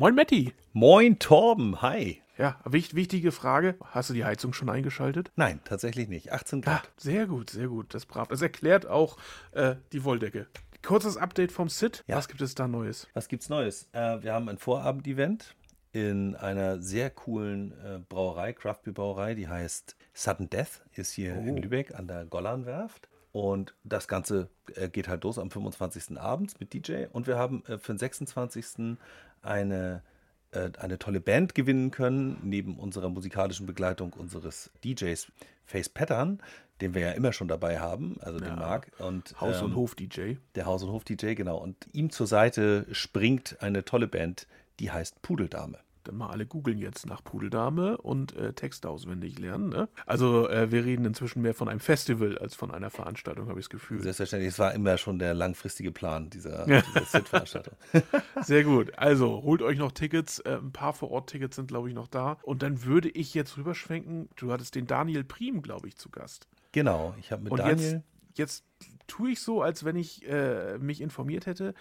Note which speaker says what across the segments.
Speaker 1: Moin Matti.
Speaker 2: Moin Torben, hi.
Speaker 1: Ja, wichtige Frage. Hast du die Heizung schon eingeschaltet?
Speaker 2: Nein, tatsächlich nicht. 18 Grad.
Speaker 1: Ah, sehr gut, sehr gut. Das brav. Das erklärt auch äh, die Wolldecke. Kurzes Update vom SIT. Ja. Was gibt es da Neues?
Speaker 2: Was gibt's Neues? Äh, wir haben ein Vorabend-Event in einer sehr coolen äh, Brauerei, Craft Beer Brauerei, die heißt Sudden Death, ist hier oh. in Lübeck an der Gollanwerft. Und das Ganze äh, geht halt los am 25. abends mit DJ. Und wir haben äh, für den 26. eine, äh, eine tolle Band gewinnen können, neben unserer musikalischen Begleitung unseres DJs Face Pattern, den wir ja immer schon dabei haben, also ja. den Marc.
Speaker 1: Und, Haus- und ähm, Hof-DJ.
Speaker 2: Der Haus- und Hof-DJ, genau. Und ihm zur Seite springt eine tolle Band, die heißt Pudeldame.
Speaker 1: Dann mal alle googeln jetzt nach Pudeldame und äh, Texte auswendig lernen. Ne? Also äh, wir reden inzwischen mehr von einem Festival als von einer Veranstaltung, habe ich das Gefühl.
Speaker 2: Selbstverständlich, es war immer schon der langfristige Plan dieser, dieser Sit-Veranstaltung.
Speaker 1: Sehr gut. Also holt euch noch Tickets. Äh, ein paar Vor-Ort-Tickets sind, glaube ich, noch da. Und dann würde ich jetzt rüberschwenken. Du hattest den Daniel Prim, glaube ich, zu Gast.
Speaker 2: Genau, ich habe mit
Speaker 1: und
Speaker 2: Daniel.
Speaker 1: Jetzt, jetzt tue ich so, als wenn ich äh, mich informiert hätte.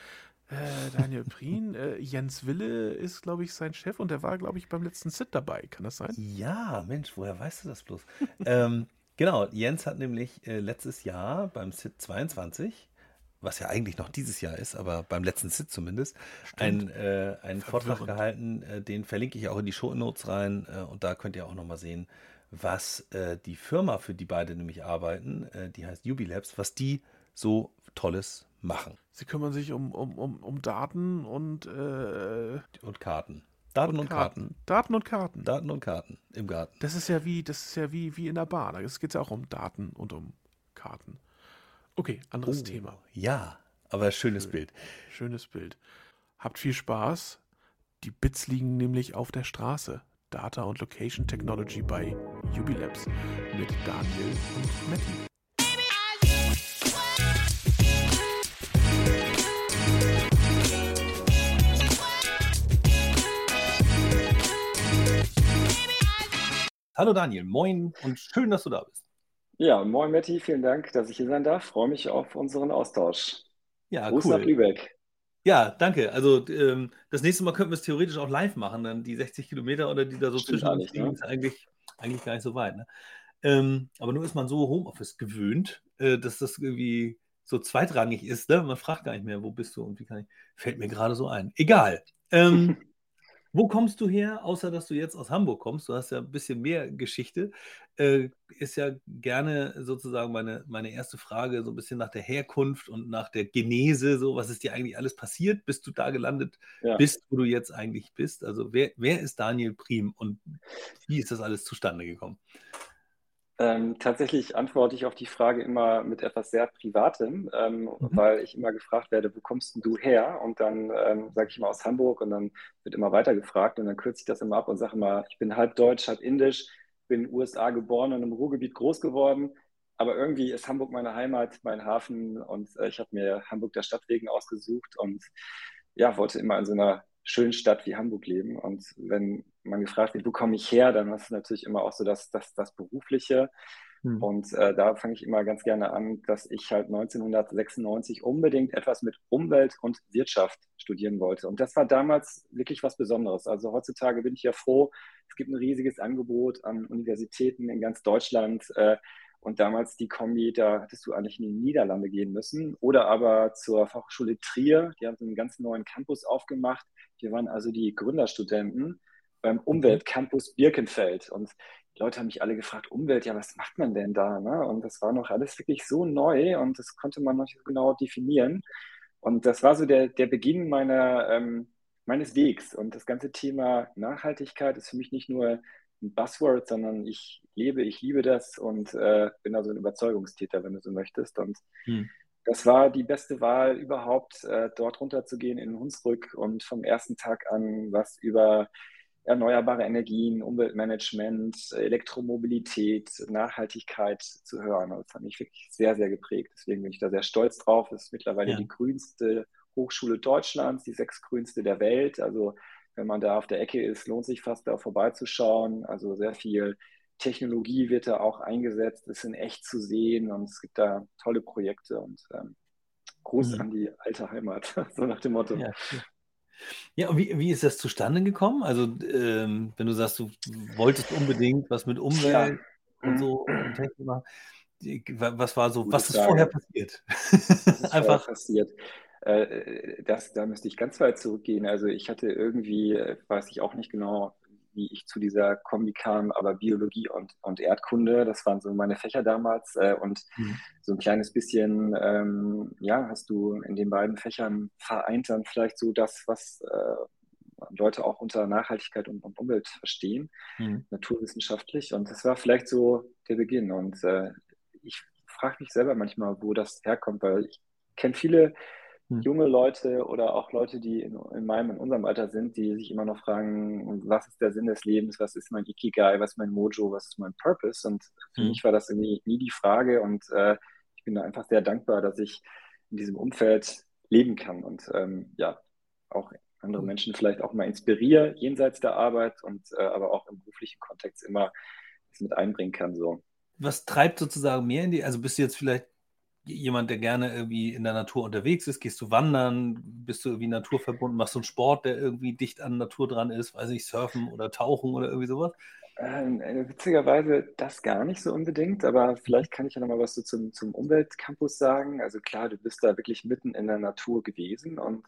Speaker 1: Äh, Daniel Prien, äh, Jens Wille ist, glaube ich, sein Chef und der war, glaube ich, beim letzten Sit dabei. Kann das sein?
Speaker 2: Ja, Mensch, woher weißt du das bloß? ähm, genau, Jens hat nämlich äh, letztes Jahr beim Sit 22, was ja eigentlich noch dieses Jahr ist, aber beim letzten Sit zumindest, ein, äh, einen Vortrag gehalten. Äh, den verlinke ich auch in die Show Notes rein äh, und da könnt ihr auch nochmal sehen, was die Firma, für die beide nämlich arbeiten, die heißt Ubilabs, was die so Tolles machen.
Speaker 1: Sie kümmern sich um, um, um, um Daten und, äh,
Speaker 2: und Karten. Daten und, und Karten. Karten.
Speaker 1: Daten und Karten.
Speaker 2: Daten und Karten im Garten.
Speaker 1: Das ist ja wie, das ist ja wie, wie in der Bar. Es geht ja auch um Daten und um Karten. Okay, anderes oh, Thema.
Speaker 2: Ja, aber schönes Schön. Bild.
Speaker 1: Schönes Bild. Habt viel Spaß. Die Bits liegen nämlich auf der Straße. Data und Location Technology bei Ubilabs mit Daniel und Matty.
Speaker 2: Hallo Daniel, moin und schön, dass du da bist.
Speaker 3: Ja, moin Matti, vielen Dank, dass ich hier sein darf. Freue mich auf unseren Austausch.
Speaker 2: Ja, Gruß cool. nach Lübeck. Ja, danke. Also ähm, das nächste Mal könnten wir es theoretisch auch live machen, dann die 60 Kilometer oder die da so Stimmt zwischen uns liegen, ist eigentlich, eigentlich gar nicht so weit. Ne? Ähm, aber nur ist man so Homeoffice gewöhnt, äh, dass das irgendwie so zweitrangig ist. Ne? Man fragt gar nicht mehr, wo bist du und wie kann ich. Fällt mir gerade so ein. Egal. Ähm, Wo kommst du her, außer dass du jetzt aus Hamburg kommst? Du hast ja ein bisschen mehr Geschichte. Äh, ist ja gerne sozusagen meine, meine erste Frage, so ein bisschen nach der Herkunft und nach der Genese. So, was ist dir eigentlich alles passiert, bis du da gelandet ja. bist, wo du jetzt eigentlich bist? Also, wer, wer ist Daniel Prim und wie ist das alles zustande gekommen?
Speaker 3: Ähm, tatsächlich antworte ich auf die Frage immer mit etwas sehr Privatem, ähm, mhm. weil ich immer gefragt werde, wo kommst du her? Und dann ähm, sage ich immer aus Hamburg und dann wird immer weiter gefragt und dann kürze ich das immer ab und sage immer, ich bin halb deutsch, halb indisch, bin in den USA geboren und im Ruhrgebiet groß geworden. Aber irgendwie ist Hamburg meine Heimat, mein Hafen und äh, ich habe mir Hamburg der Stadt wegen ausgesucht und ja, wollte immer in so einer schönen Stadt wie Hamburg leben. Und wenn man gefragt wird, wo komme ich her, dann ist es natürlich immer auch so das, das, das Berufliche. Hm. Und äh, da fange ich immer ganz gerne an, dass ich halt 1996 unbedingt etwas mit Umwelt und Wirtschaft studieren wollte. Und das war damals wirklich was Besonderes. Also heutzutage bin ich ja froh, es gibt ein riesiges Angebot an Universitäten in ganz Deutschland. Äh, und damals die Kombi, da hättest du eigentlich in die Niederlande gehen müssen oder aber zur Fachhochschule Trier. Die haben so einen ganz neuen Campus aufgemacht. Wir waren also die Gründerstudenten beim mhm. Umweltcampus Birkenfeld. Und die Leute haben mich alle gefragt, Umwelt, ja, was macht man denn da? Ne? Und das war noch alles wirklich so neu und das konnte man noch nicht so genau definieren. Und das war so der, der Beginn meiner, ähm, meines Wegs. Und das ganze Thema Nachhaltigkeit ist für mich nicht nur ein Buzzword, sondern ich lebe, ich liebe das und äh, bin also ein Überzeugungstäter, wenn du so möchtest. Und hm. das war die beste Wahl überhaupt, äh, dort runterzugehen in Hunsrück und vom ersten Tag an was über erneuerbare Energien, Umweltmanagement, Elektromobilität, Nachhaltigkeit zu hören. Das hat mich wirklich sehr, sehr geprägt. Deswegen bin ich da sehr stolz drauf. Es ist mittlerweile ja. die grünste Hochschule Deutschlands, die sechstgrünste der Welt. Also wenn man da auf der Ecke ist, lohnt sich fast da vorbeizuschauen. Also sehr viel Technologie wird da auch eingesetzt, ist in echt zu sehen und es gibt da tolle Projekte und ähm, Gruß mhm. an die alte Heimat, so nach dem Motto. Ja,
Speaker 2: Ja, und wie, wie ist das zustande gekommen? Also, ähm, wenn du sagst, du wolltest unbedingt was mit Umwelt ja. und so und Technik machen, was war so, Gute was ist vorher passiert?
Speaker 3: Was ist Einfach vorher passiert. Äh, das, da müsste ich ganz weit zurückgehen. Also ich hatte irgendwie, äh, weiß ich auch nicht genau, wie ich zu dieser Kombi kam, aber Biologie und, und Erdkunde, das waren so meine Fächer damals. Äh, und mhm. so ein kleines bisschen, ähm, ja, hast du in den beiden Fächern vereint dann vielleicht so das, was äh, Leute auch unter Nachhaltigkeit und, und Umwelt verstehen, mhm. naturwissenschaftlich. Und das war vielleicht so der Beginn. Und äh, ich frage mich selber manchmal, wo das herkommt, weil ich kenne viele. Junge Leute oder auch Leute, die in, in, meinem, in unserem Alter sind, die sich immer noch fragen, was ist der Sinn des Lebens, was ist mein Ikigai, was ist mein Mojo, was ist mein Purpose? Und für hm. mich war das irgendwie nie die Frage und äh, ich bin da einfach sehr dankbar, dass ich in diesem Umfeld leben kann und ähm, ja, auch andere Menschen vielleicht auch mal inspiriere, jenseits der Arbeit und äh, aber auch im beruflichen Kontext immer das mit einbringen kann. So.
Speaker 2: Was treibt sozusagen mehr in die, also bist du jetzt vielleicht jemand, der gerne irgendwie in der Natur unterwegs ist? Gehst du wandern? Bist du irgendwie naturverbunden? Machst du einen Sport, der irgendwie dicht an Natur dran ist? Weiß ich, surfen oder tauchen oder irgendwie sowas?
Speaker 3: Ähm, äh, witzigerweise das gar nicht so unbedingt, aber vielleicht kann ich ja noch mal was so zum, zum Umweltcampus sagen. Also klar, du bist da wirklich mitten in der Natur gewesen und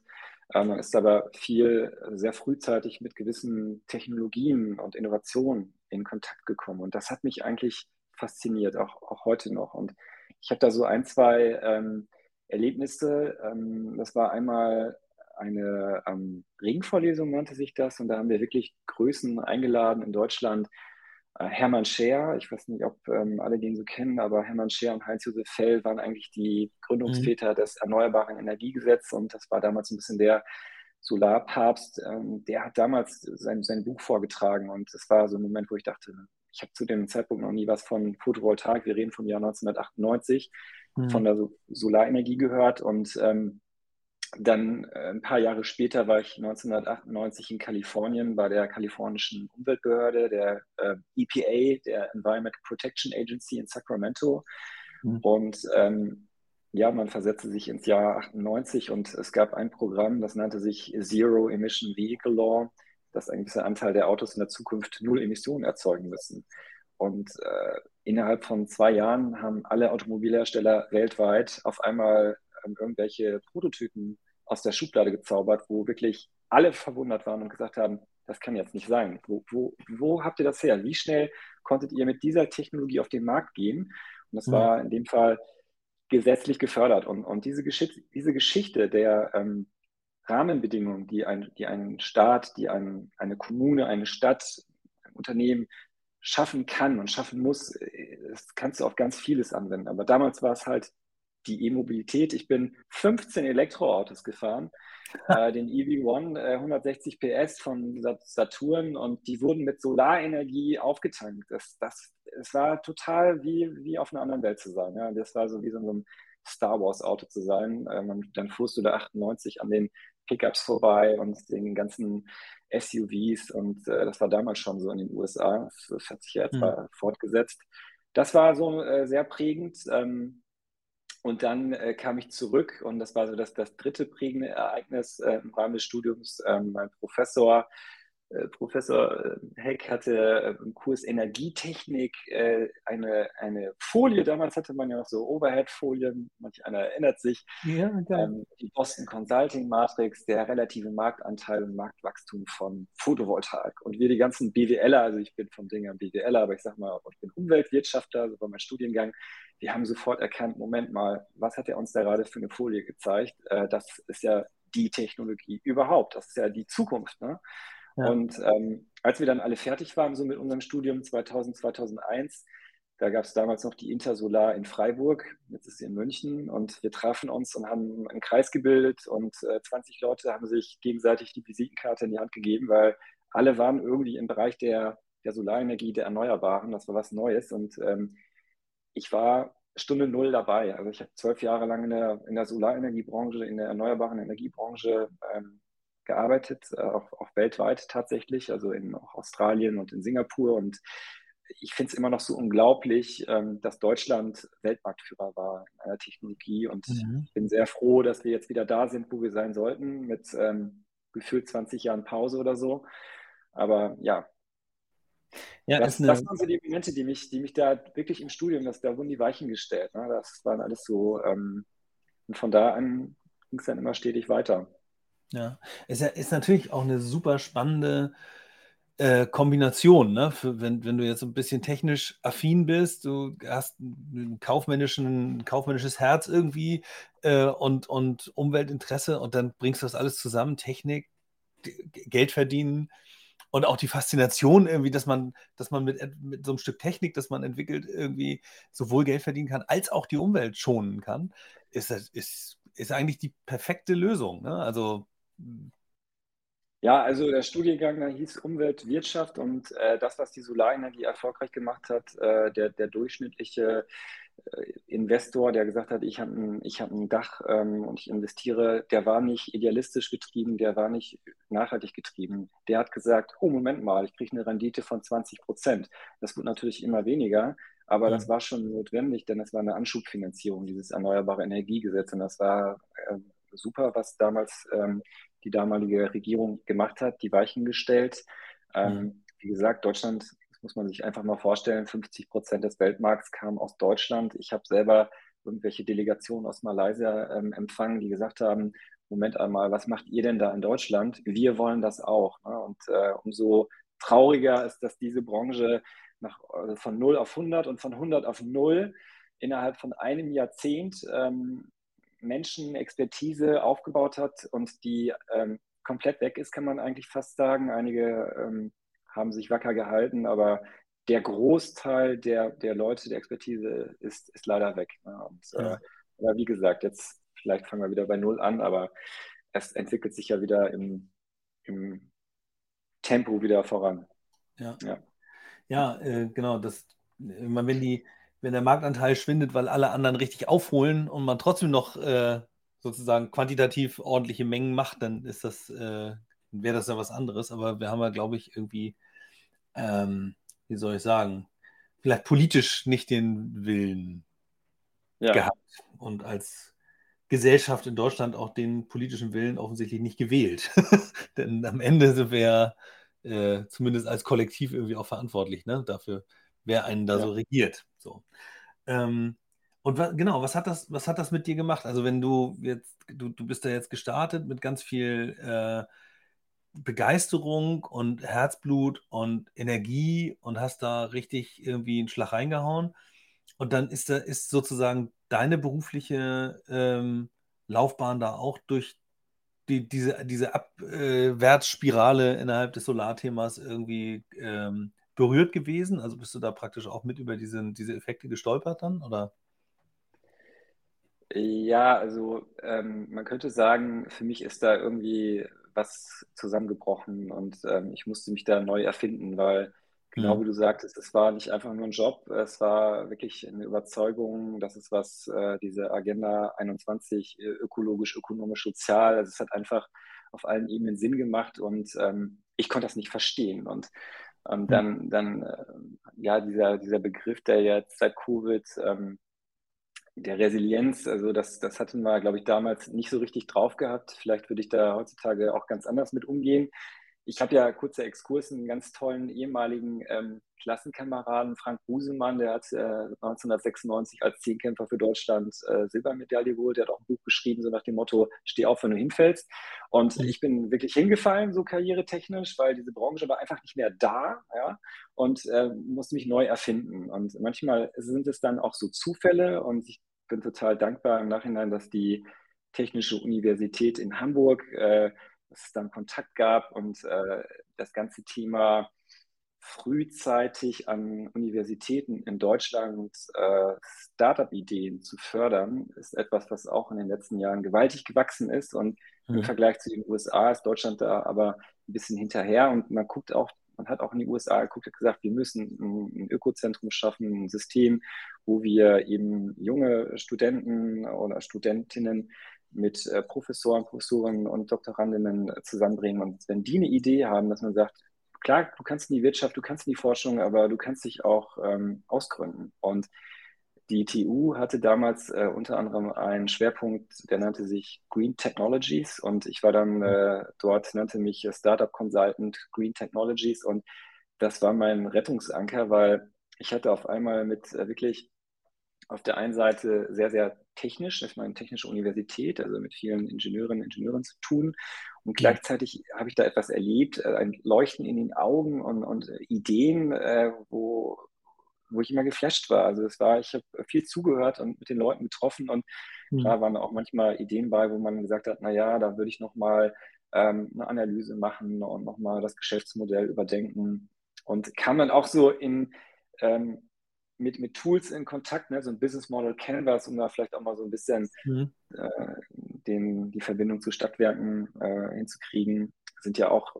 Speaker 3: äh, man ist aber viel äh, sehr frühzeitig mit gewissen Technologien und Innovationen in Kontakt gekommen. Und das hat mich eigentlich fasziniert, auch, auch heute noch. Und ich habe da so ein, zwei ähm, Erlebnisse. Ähm, das war einmal eine ähm, Ringvorlesung, nannte sich das. Und da haben wir wirklich Größen eingeladen in Deutschland. Äh, Hermann Scheer, ich weiß nicht, ob ähm, alle den so kennen, aber Hermann Scheer und Heinz-Josef Fell waren eigentlich die Gründungsväter mhm. des Erneuerbaren Energiegesetzes. Und das war damals ein bisschen der Solarpapst. Ähm, der hat damals sein, sein Buch vorgetragen. Und es war so ein Moment, wo ich dachte, ich habe zu dem Zeitpunkt noch nie was von Photovoltaik, wir reden vom Jahr 1998, mhm. von der Solarenergie gehört und ähm, dann äh, ein paar Jahre später war ich 1998 in Kalifornien bei der kalifornischen Umweltbehörde, der äh, EPA, der Environmental Protection Agency in Sacramento. Mhm. Und ähm, ja, man versetzte sich ins Jahr 98 und es gab ein Programm, das nannte sich Zero Emission Vehicle Law dass ein gewisser Anteil der Autos in der Zukunft null Emissionen erzeugen müssen. Und äh, innerhalb von zwei Jahren haben alle Automobilhersteller weltweit auf einmal ähm, irgendwelche Prototypen aus der Schublade gezaubert, wo wirklich alle verwundert waren und gesagt haben, das kann jetzt nicht sein. Wo, wo, wo habt ihr das her? Wie schnell konntet ihr mit dieser Technologie auf den Markt gehen? Und das mhm. war in dem Fall gesetzlich gefördert. Und, und diese, Geschichte, diese Geschichte der, ähm, Rahmenbedingungen, die ein, die ein Staat, die ein, eine Kommune, eine Stadt, ein Unternehmen schaffen kann und schaffen muss, das kannst du auf ganz vieles anwenden. Aber damals war es halt die E-Mobilität. Ich bin 15 Elektroautos gefahren, äh, den EV1 äh, 160 PS von Saturn und die wurden mit Solarenergie aufgetankt. Das, das, es war total wie, wie auf einer anderen Welt zu sein. Ja. Das war so wie so ein Star Wars Auto zu sein. Ähm, dann fuhrst du da 98 an den Pickups vorbei und den ganzen SUVs und äh, das war damals schon so in den USA. Das, hat sich ja jetzt mhm. fortgesetzt. Das war so äh, sehr prägend. Ähm, und dann äh, kam ich zurück und das war so das, das dritte prägende Ereignis äh, im Rahmen des Studiums. Ähm, mein Professor Professor äh, Heck hatte äh, im Kurs Energietechnik eine, eine Folie, damals hatte man ja noch so Overhead-Folien, manch einer erinnert sich, ja, ähm, die Boston Consulting Matrix, der relative Marktanteil und Marktwachstum von Photovoltaik. Und wir die ganzen BWLer, also ich bin vom Ding BWLer, aber ich sag mal, ich bin Umweltwirtschaftler, so war mein Studiengang, wir haben sofort erkannt, Moment mal, was hat er uns da gerade für eine Folie gezeigt? Das ist ja die Technologie überhaupt, das ist ja die Zukunft. Ne? Und ähm, als wir dann alle fertig waren, so mit unserem Studium 2000, 2001, da gab es damals noch die Intersolar in Freiburg, jetzt ist sie in München und wir trafen uns und haben einen Kreis gebildet und äh, 20 Leute haben sich gegenseitig die Visitenkarte in die Hand gegeben, weil alle waren irgendwie im Bereich der, der Solarenergie, der Erneuerbaren, das war was Neues und ähm, ich war Stunde Null dabei. Also ich habe zwölf Jahre lang in der, in der Solarenergiebranche, in der erneuerbaren Energiebranche ähm, gearbeitet, äh, auch, auch, weltweit tatsächlich, also in Australien und in Singapur. Und ich finde es immer noch so unglaublich, ähm, dass Deutschland Weltmarktführer war in einer Technologie. Und mhm. ich bin sehr froh, dass wir jetzt wieder da sind, wo wir sein sollten, mit ähm, gefühlt 20 Jahren Pause oder so. Aber ja,
Speaker 2: ja,
Speaker 3: das, eine... das waren so die Momente, die mich, die mich da wirklich im Studium, das, da wurden die Weichen gestellt. Ne? Das waren alles so, ähm, und von da an ging es dann immer stetig weiter.
Speaker 2: Ja, es ist natürlich auch eine super spannende äh, Kombination, ne? Für, wenn, wenn du jetzt ein bisschen technisch affin bist, du hast ein, kaufmännischen, ein kaufmännisches Herz irgendwie äh, und, und Umweltinteresse und dann bringst du das alles zusammen, Technik, Geld verdienen, und auch die Faszination irgendwie, dass man, dass man mit, mit so einem Stück Technik, das man entwickelt, irgendwie sowohl Geld verdienen kann, als auch die Umwelt schonen kann, ist, ist, ist eigentlich die perfekte Lösung. Ne? Also.
Speaker 3: Ja, also der Studiengang da hieß Umweltwirtschaft und äh, das, was die Solarenergie erfolgreich gemacht hat, äh, der, der durchschnittliche äh, Investor, der gesagt hat, ich habe ein, hab ein Dach ähm, und ich investiere, der war nicht idealistisch getrieben, der war nicht nachhaltig getrieben. Der hat gesagt, oh Moment mal, ich kriege eine Rendite von 20 Prozent. Das wird natürlich immer weniger, aber mhm. das war schon notwendig, denn das war eine Anschubfinanzierung, dieses Erneuerbare Energiegesetz. Und das war äh, super, was damals ähm, die damalige Regierung gemacht hat, die Weichen gestellt. Ähm, mhm. Wie gesagt, Deutschland muss man sich einfach mal vorstellen, 50 Prozent des Weltmarkts kamen aus Deutschland. Ich habe selber irgendwelche Delegationen aus Malaysia ähm, empfangen, die gesagt haben, Moment einmal, was macht ihr denn da in Deutschland? Wir wollen das auch. Ne? Und äh, umso trauriger ist, dass diese Branche nach, also von 0 auf 100 und von 100 auf 0 innerhalb von einem Jahrzehnt ähm, Menschen Expertise aufgebaut hat und die ähm, komplett weg ist, kann man eigentlich fast sagen. Einige ähm, haben sich wacker gehalten, aber der Großteil der, der Leute, der Expertise ist, ist leider weg. Ne? Und, äh, ja. äh, aber wie gesagt, jetzt vielleicht fangen wir wieder bei Null an, aber es entwickelt sich ja wieder im, im Tempo wieder voran.
Speaker 2: Ja, ja, ja äh, genau. Das, wenn, die, wenn der Marktanteil schwindet, weil alle anderen richtig aufholen und man trotzdem noch äh, sozusagen quantitativ ordentliche Mengen macht, dann ist das, äh, wäre das ja was anderes. Aber wir haben ja, glaube ich, irgendwie, ähm, wie soll ich sagen, vielleicht politisch nicht den Willen ja. gehabt und als Gesellschaft in Deutschland auch den politischen Willen offensichtlich nicht gewählt. Denn am Ende sind wir äh, zumindest als Kollektiv irgendwie auch verantwortlich ne? dafür, wer einen da ja. so regiert. So. Ähm, und wa genau, was hat das, was hat das mit dir gemacht? Also wenn du jetzt, du, du bist da jetzt gestartet mit ganz viel äh, Begeisterung und Herzblut und Energie und hast da richtig irgendwie einen Schlag reingehauen. Und dann ist, da, ist sozusagen deine berufliche ähm, Laufbahn da auch durch die, diese, diese Abwärtsspirale innerhalb des Solarthemas irgendwie ähm, berührt gewesen? Also bist du da praktisch auch mit über diese, diese Effekte gestolpert dann? Oder?
Speaker 3: Ja, also ähm, man könnte sagen, für mich ist da irgendwie was zusammengebrochen und ähm, ich musste mich da neu erfinden, weil genau mhm. wie du sagtest, es war nicht einfach nur ein Job, es war wirklich eine Überzeugung, dass es was, äh, diese Agenda 21, äh, ökologisch, ökonomisch, sozial, also es hat einfach auf allen Ebenen Sinn gemacht und ähm, ich konnte das nicht verstehen und und dann, dann äh, ja, dieser, dieser Begriff, der jetzt seit Covid ähm, der Resilienz, also das, das hatten wir, glaube ich, damals nicht so richtig drauf gehabt. Vielleicht würde ich da heutzutage auch ganz anders mit umgehen. Ich habe ja kurzer Exkurs einen ganz tollen ehemaligen ähm, Klassenkameraden, Frank Busemann, der hat äh, 1996 als Zehnkämpfer für Deutschland äh, Silbermedaille geholt. Der hat auch ein Buch geschrieben, so nach dem Motto, steh auf, wenn du hinfällst. Und mhm. ich bin wirklich hingefallen, so karrieretechnisch, weil diese Branche war einfach nicht mehr da ja, und äh, musste mich neu erfinden. Und manchmal sind es dann auch so Zufälle und ich bin total dankbar im Nachhinein, dass die Technische Universität in Hamburg, äh, dass es dann Kontakt gab und äh, das ganze Thema frühzeitig an Universitäten in Deutschland äh, Startup-Ideen zu fördern, ist etwas, was auch in den letzten Jahren gewaltig gewachsen ist. Und mhm. im Vergleich zu den USA ist Deutschland da aber ein bisschen hinterher. Und man guckt auch, man hat auch in die USA geguckt und gesagt, wir müssen ein, ein Ökozentrum schaffen, ein System, wo wir eben junge Studenten oder Studentinnen mit äh, Professoren, Professoren und Doktorandinnen zusammenbringen. Und wenn die eine Idee haben, dass man sagt, klar, du kannst in die Wirtschaft, du kannst in die Forschung, aber du kannst dich auch ähm, ausgründen. Und die TU hatte damals äh, unter anderem einen Schwerpunkt, der nannte sich Green Technologies und ich war dann äh, dort, nannte mich Startup Consultant Green Technologies und das war mein Rettungsanker, weil ich hatte auf einmal mit äh, wirklich auf der einen Seite sehr, sehr technisch, ich meine technische Universität, also mit vielen Ingenieurinnen und Ingenieuren zu tun. Und gleichzeitig habe ich da etwas erlebt, äh, ein Leuchten in den Augen und, und Ideen, äh, wo, wo ich immer geflasht war. Also es war, ich habe viel zugehört und mit den Leuten getroffen und mhm. da waren auch manchmal Ideen bei, wo man gesagt hat, naja, da würde ich nochmal ähm, eine Analyse machen und nochmal das Geschäftsmodell überdenken. Und kam dann auch so in, ähm, mit, mit Tools in Kontakt, ne, so ein Business Model Canvas, um da vielleicht auch mal so ein bisschen mhm. äh, den, die Verbindung zu Stadtwerken äh, hinzukriegen. Sind ja auch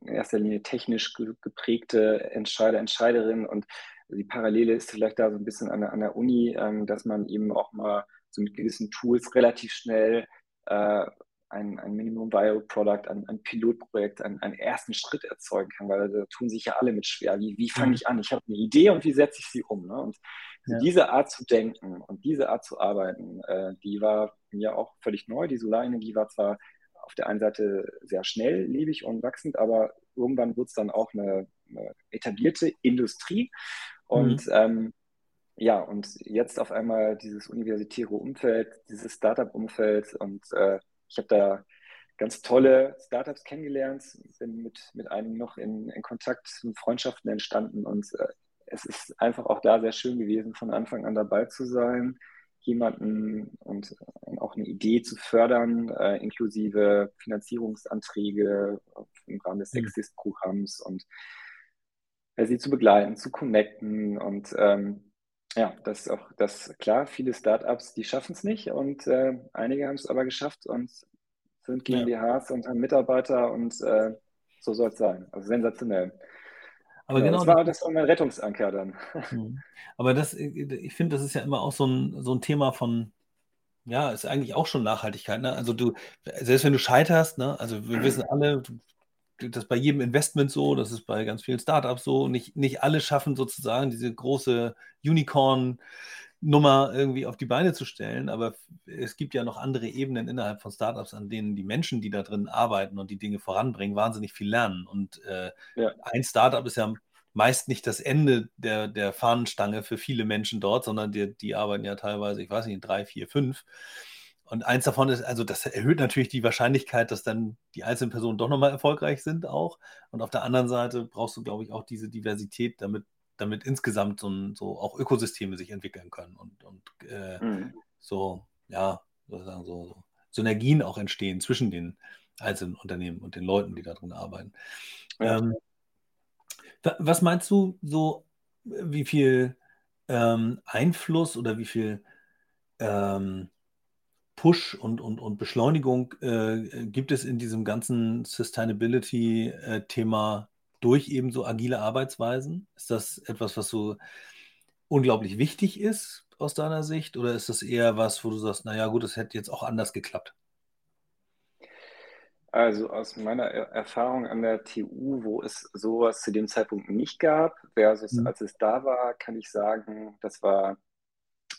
Speaker 3: in erster Linie technisch geprägte Entscheider, Entscheiderinnen und die Parallele ist vielleicht da so ein bisschen an der, an der Uni, ähm, dass man eben auch mal so mit gewissen Tools relativ schnell äh, ein, ein Minimum Viable Product, ein, ein Pilotprojekt, ein, einen ersten Schritt erzeugen kann, weil da tun sich ja alle mit schwer. Wie, wie fange mhm. ich an? Ich habe eine Idee und wie setze ich sie um? Ne? Und ja. diese Art zu denken und diese Art zu arbeiten, äh, die war mir auch völlig neu. Die Solarenergie war zwar auf der einen Seite sehr schnelllebig und wachsend, aber irgendwann wurde es dann auch eine, eine etablierte Industrie. Und mhm. ähm, ja, und jetzt auf einmal dieses universitäre Umfeld, dieses Startup-Umfeld und äh, ich habe da ganz tolle Startups kennengelernt, bin mit, mit einem noch in, in Kontakt und Freundschaften entstanden und äh, es ist einfach auch da sehr schön gewesen, von Anfang an dabei zu sein, jemanden und äh, auch eine Idee zu fördern, äh, inklusive Finanzierungsanträge im Rahmen des mhm. Sexist-Programms und äh, sie zu begleiten, zu connecten und ähm, ja, das ist auch das klar. Viele Startups, die schaffen es nicht und äh, einige haben es aber geschafft und sind GmbHs ja. und haben Mitarbeiter und äh, so soll es sein. Also sensationell.
Speaker 2: Aber genau, das war, das war mein Rettungsanker dann. Mhm. Aber das, ich finde, das ist ja immer auch so ein, so ein Thema von, ja, ist eigentlich auch schon Nachhaltigkeit. Ne? Also du, selbst wenn du scheiterst, ne? also wir wissen alle, du das ist bei jedem Investment so, das ist bei ganz vielen Startups so. Nicht, nicht alle schaffen sozusagen diese große Unicorn-Nummer irgendwie auf die Beine zu stellen, aber es gibt ja noch andere Ebenen innerhalb von Startups, an denen die Menschen, die da drin arbeiten und die Dinge voranbringen, wahnsinnig viel lernen. Und äh, ja. ein Startup ist ja meist nicht das Ende der, der Fahnenstange für viele Menschen dort, sondern die, die arbeiten ja teilweise, ich weiß nicht, drei, vier, fünf. Und eins davon ist, also das erhöht natürlich die Wahrscheinlichkeit, dass dann die einzelnen Personen doch nochmal erfolgreich sind auch. Und auf der anderen Seite brauchst du, glaube ich, auch diese Diversität, damit, damit insgesamt so, ein, so auch Ökosysteme sich entwickeln können und, und äh, mhm. so, ja, sozusagen so, so Synergien auch entstehen zwischen den einzelnen Unternehmen und den Leuten, die da drin arbeiten. Ja. Ähm, was meinst du so, wie viel ähm, Einfluss oder wie viel ähm, Push und, und, und Beschleunigung äh, gibt es in diesem ganzen Sustainability-Thema durch eben so agile Arbeitsweisen? Ist das etwas, was so unglaublich wichtig ist aus deiner Sicht? Oder ist das eher was, wo du sagst, naja gut, es hätte jetzt auch anders geklappt?
Speaker 3: Also aus meiner Erfahrung an der TU, wo es sowas zu dem Zeitpunkt nicht gab, versus mhm. als es da war, kann ich sagen, das war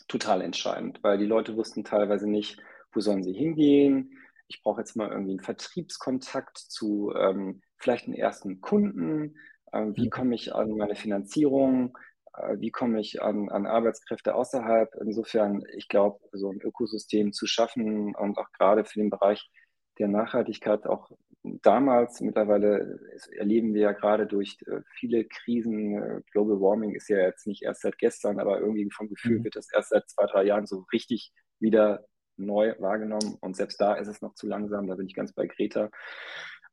Speaker 3: total entscheidend, weil die Leute wussten teilweise nicht, wo sollen sie hingehen. Ich brauche jetzt mal irgendwie einen Vertriebskontakt zu ähm, vielleicht einen ersten Kunden. Ähm, wie komme ich an meine Finanzierung? Äh, wie komme ich an, an Arbeitskräfte außerhalb? Insofern, ich glaube, so ein Ökosystem zu schaffen und auch gerade für den Bereich der Nachhaltigkeit auch damals, mittlerweile erleben wir ja gerade durch äh, viele Krisen, äh, Global Warming ist ja jetzt nicht erst seit gestern, aber irgendwie vom Gefühl mhm. wird das erst seit zwei, drei Jahren so richtig wieder neu wahrgenommen und selbst da ist es noch zu langsam, da bin ich ganz bei Greta.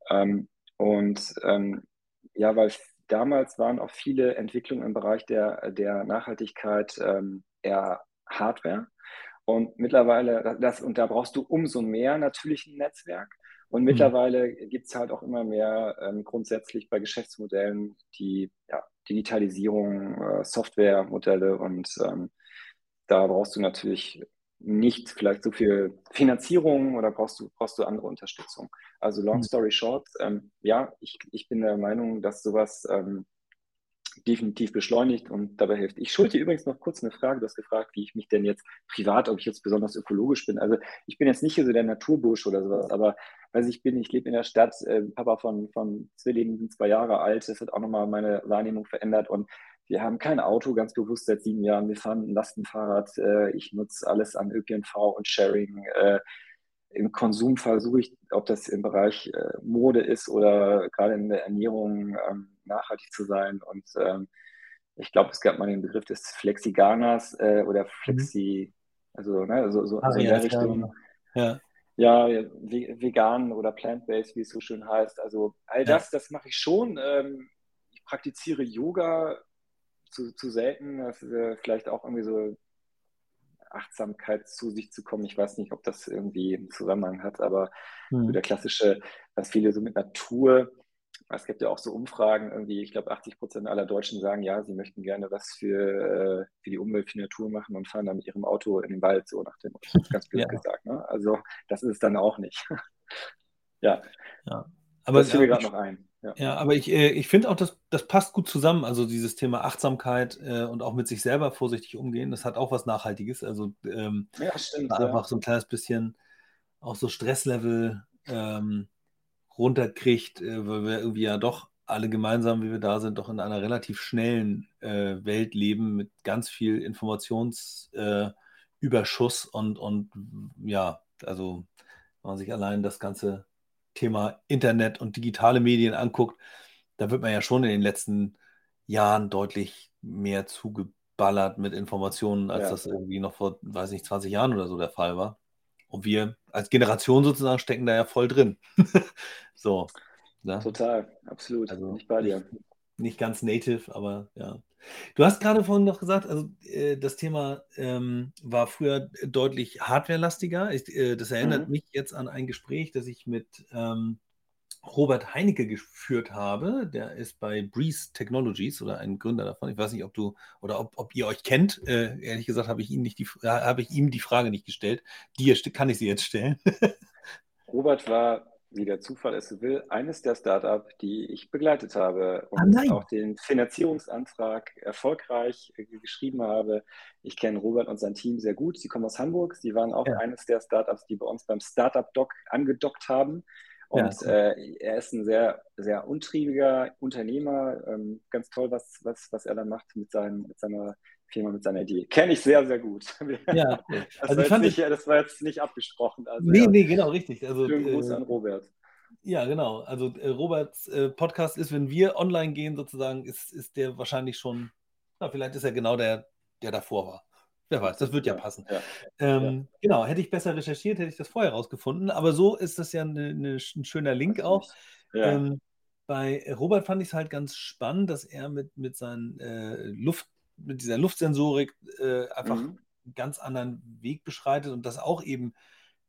Speaker 3: Ähm, und ähm, ja, weil damals waren auch viele Entwicklungen im Bereich der, der Nachhaltigkeit ähm, eher Hardware. Und mittlerweile, das, und da brauchst du umso mehr natürlich ein Netzwerk. Und mhm. mittlerweile gibt es halt auch immer mehr ähm, grundsätzlich bei Geschäftsmodellen die ja, Digitalisierung, äh, Softwaremodelle und ähm, da brauchst du natürlich nicht vielleicht so viel Finanzierung oder brauchst du, brauchst du andere Unterstützung? Also long hm. story short, ähm, ja, ich, ich bin der Meinung, dass sowas ähm, definitiv beschleunigt und dabei hilft. Ich schulde dir übrigens noch kurz eine Frage. Du hast gefragt, wie ich mich denn jetzt privat, ob ich jetzt besonders ökologisch bin. Also ich bin jetzt nicht so der Naturbursch oder sowas, aber weiß ich bin, ich lebe in der Stadt, äh, Papa von, von Zwillingen sind zwei Jahre alt, das hat auch nochmal meine Wahrnehmung verändert und wir haben kein Auto, ganz bewusst seit sieben Jahren. Wir fahren ein Lastenfahrrad. Äh, ich nutze alles an ÖPNV und Sharing. Äh, Im Konsum versuche ich, ob das im Bereich äh, Mode ist oder gerade in der Ernährung, ähm, nachhaltig zu sein. Und ähm, ich glaube, es gab mal den Begriff des Flexiganers äh, oder mhm. Flexi, also ne, so, so, ah, so in ja, der Richtung. Ja. Ja, vegan oder plant-based, wie es so schön heißt. Also all das, ja. das mache ich schon. Ähm, ich praktiziere Yoga zu, zu selten. Das ist äh, vielleicht auch irgendwie so Achtsamkeit zu sich zu kommen. Ich weiß nicht, ob das irgendwie einen Zusammenhang hat, aber mhm. so der klassische, was viele so mit Natur es gibt ja auch so Umfragen, irgendwie, ich glaube, 80 Prozent aller Deutschen sagen, ja, sie möchten gerne was für, äh, für die Umwelt, für die Natur machen und fahren dann mit ihrem Auto in den Wald, so nach dem ganz blöd ja. gesagt. Ne? Also, das ist es dann auch nicht. ja.
Speaker 2: ja. Aber das fiel mir gerade noch ein. Ja, ja aber ich, äh, ich finde auch, das, das passt gut zusammen. Also dieses Thema Achtsamkeit äh, und auch mit sich selber vorsichtig umgehen, das hat auch was Nachhaltiges. Also ähm, ja, stimmt, einfach so ein kleines bisschen auch so Stresslevel ähm, runterkriegt, äh, weil wir irgendwie ja doch alle gemeinsam, wie wir da sind, doch in einer relativ schnellen äh, Welt leben mit ganz viel Informationsüberschuss äh, und, und ja, also wenn man sich allein das ganze Thema Internet und digitale Medien anguckt, da wird man ja schon in den letzten Jahren deutlich mehr zugeballert mit Informationen, als ja. das irgendwie noch vor, weiß nicht, 20 Jahren oder so der Fall war. Und wir als Generation sozusagen stecken da ja voll drin. so.
Speaker 3: Ne? Total, absolut. Also nicht bei dir.
Speaker 2: Nicht, nicht, ganz native, aber ja. Du hast gerade vorhin noch gesagt, also äh, das Thema ähm, war früher deutlich hardwarelastiger. Ich, äh, das erinnert mhm. mich jetzt an ein Gespräch, das ich mit ähm, Robert Heinecke geführt habe. Der ist bei Breeze Technologies oder ein Gründer davon. Ich weiß nicht, ob du oder ob, ob ihr euch kennt. Äh, ehrlich gesagt habe ich, die, habe ich ihm die Frage nicht gestellt. Dir kann ich sie jetzt stellen.
Speaker 3: Robert war, wie der Zufall es will, eines der Startups, die ich begleitet habe und ah, auch den Finanzierungsantrag erfolgreich äh, geschrieben habe. Ich kenne Robert und sein Team sehr gut. Sie kommen aus Hamburg. Sie waren auch ja. eines der Startups, die bei uns beim Startup Doc angedockt haben. Und ja, äh, er ist ein sehr, sehr untriebiger Unternehmer. Ähm, ganz toll, was, was, was er da macht mit, seinem, mit seiner Firma, mit seiner Idee. Kenne ich sehr, sehr gut. Ja, das, also war nicht, das, war jetzt nicht, abgesprochen.
Speaker 2: Also, nee, ja. nee, genau, richtig. Also,
Speaker 3: Schönen Gruß äh, an Robert.
Speaker 2: Ja, genau. Also äh, Roberts äh, Podcast ist, wenn wir online gehen, sozusagen, ist, ist der wahrscheinlich schon, na, vielleicht ist er genau der, der davor war. Wer weiß, das wird ja, passen. Ja, ähm, ja. Genau, hätte ich besser recherchiert, hätte ich das vorher rausgefunden. Aber so ist das ja eine, eine, ein schöner Link auch. Ähm, bei Robert fand ich es halt ganz spannend, dass er mit, mit seinen äh, Luft, mit dieser Luftsensorik äh, einfach mhm. einen ganz anderen Weg beschreitet und das auch eben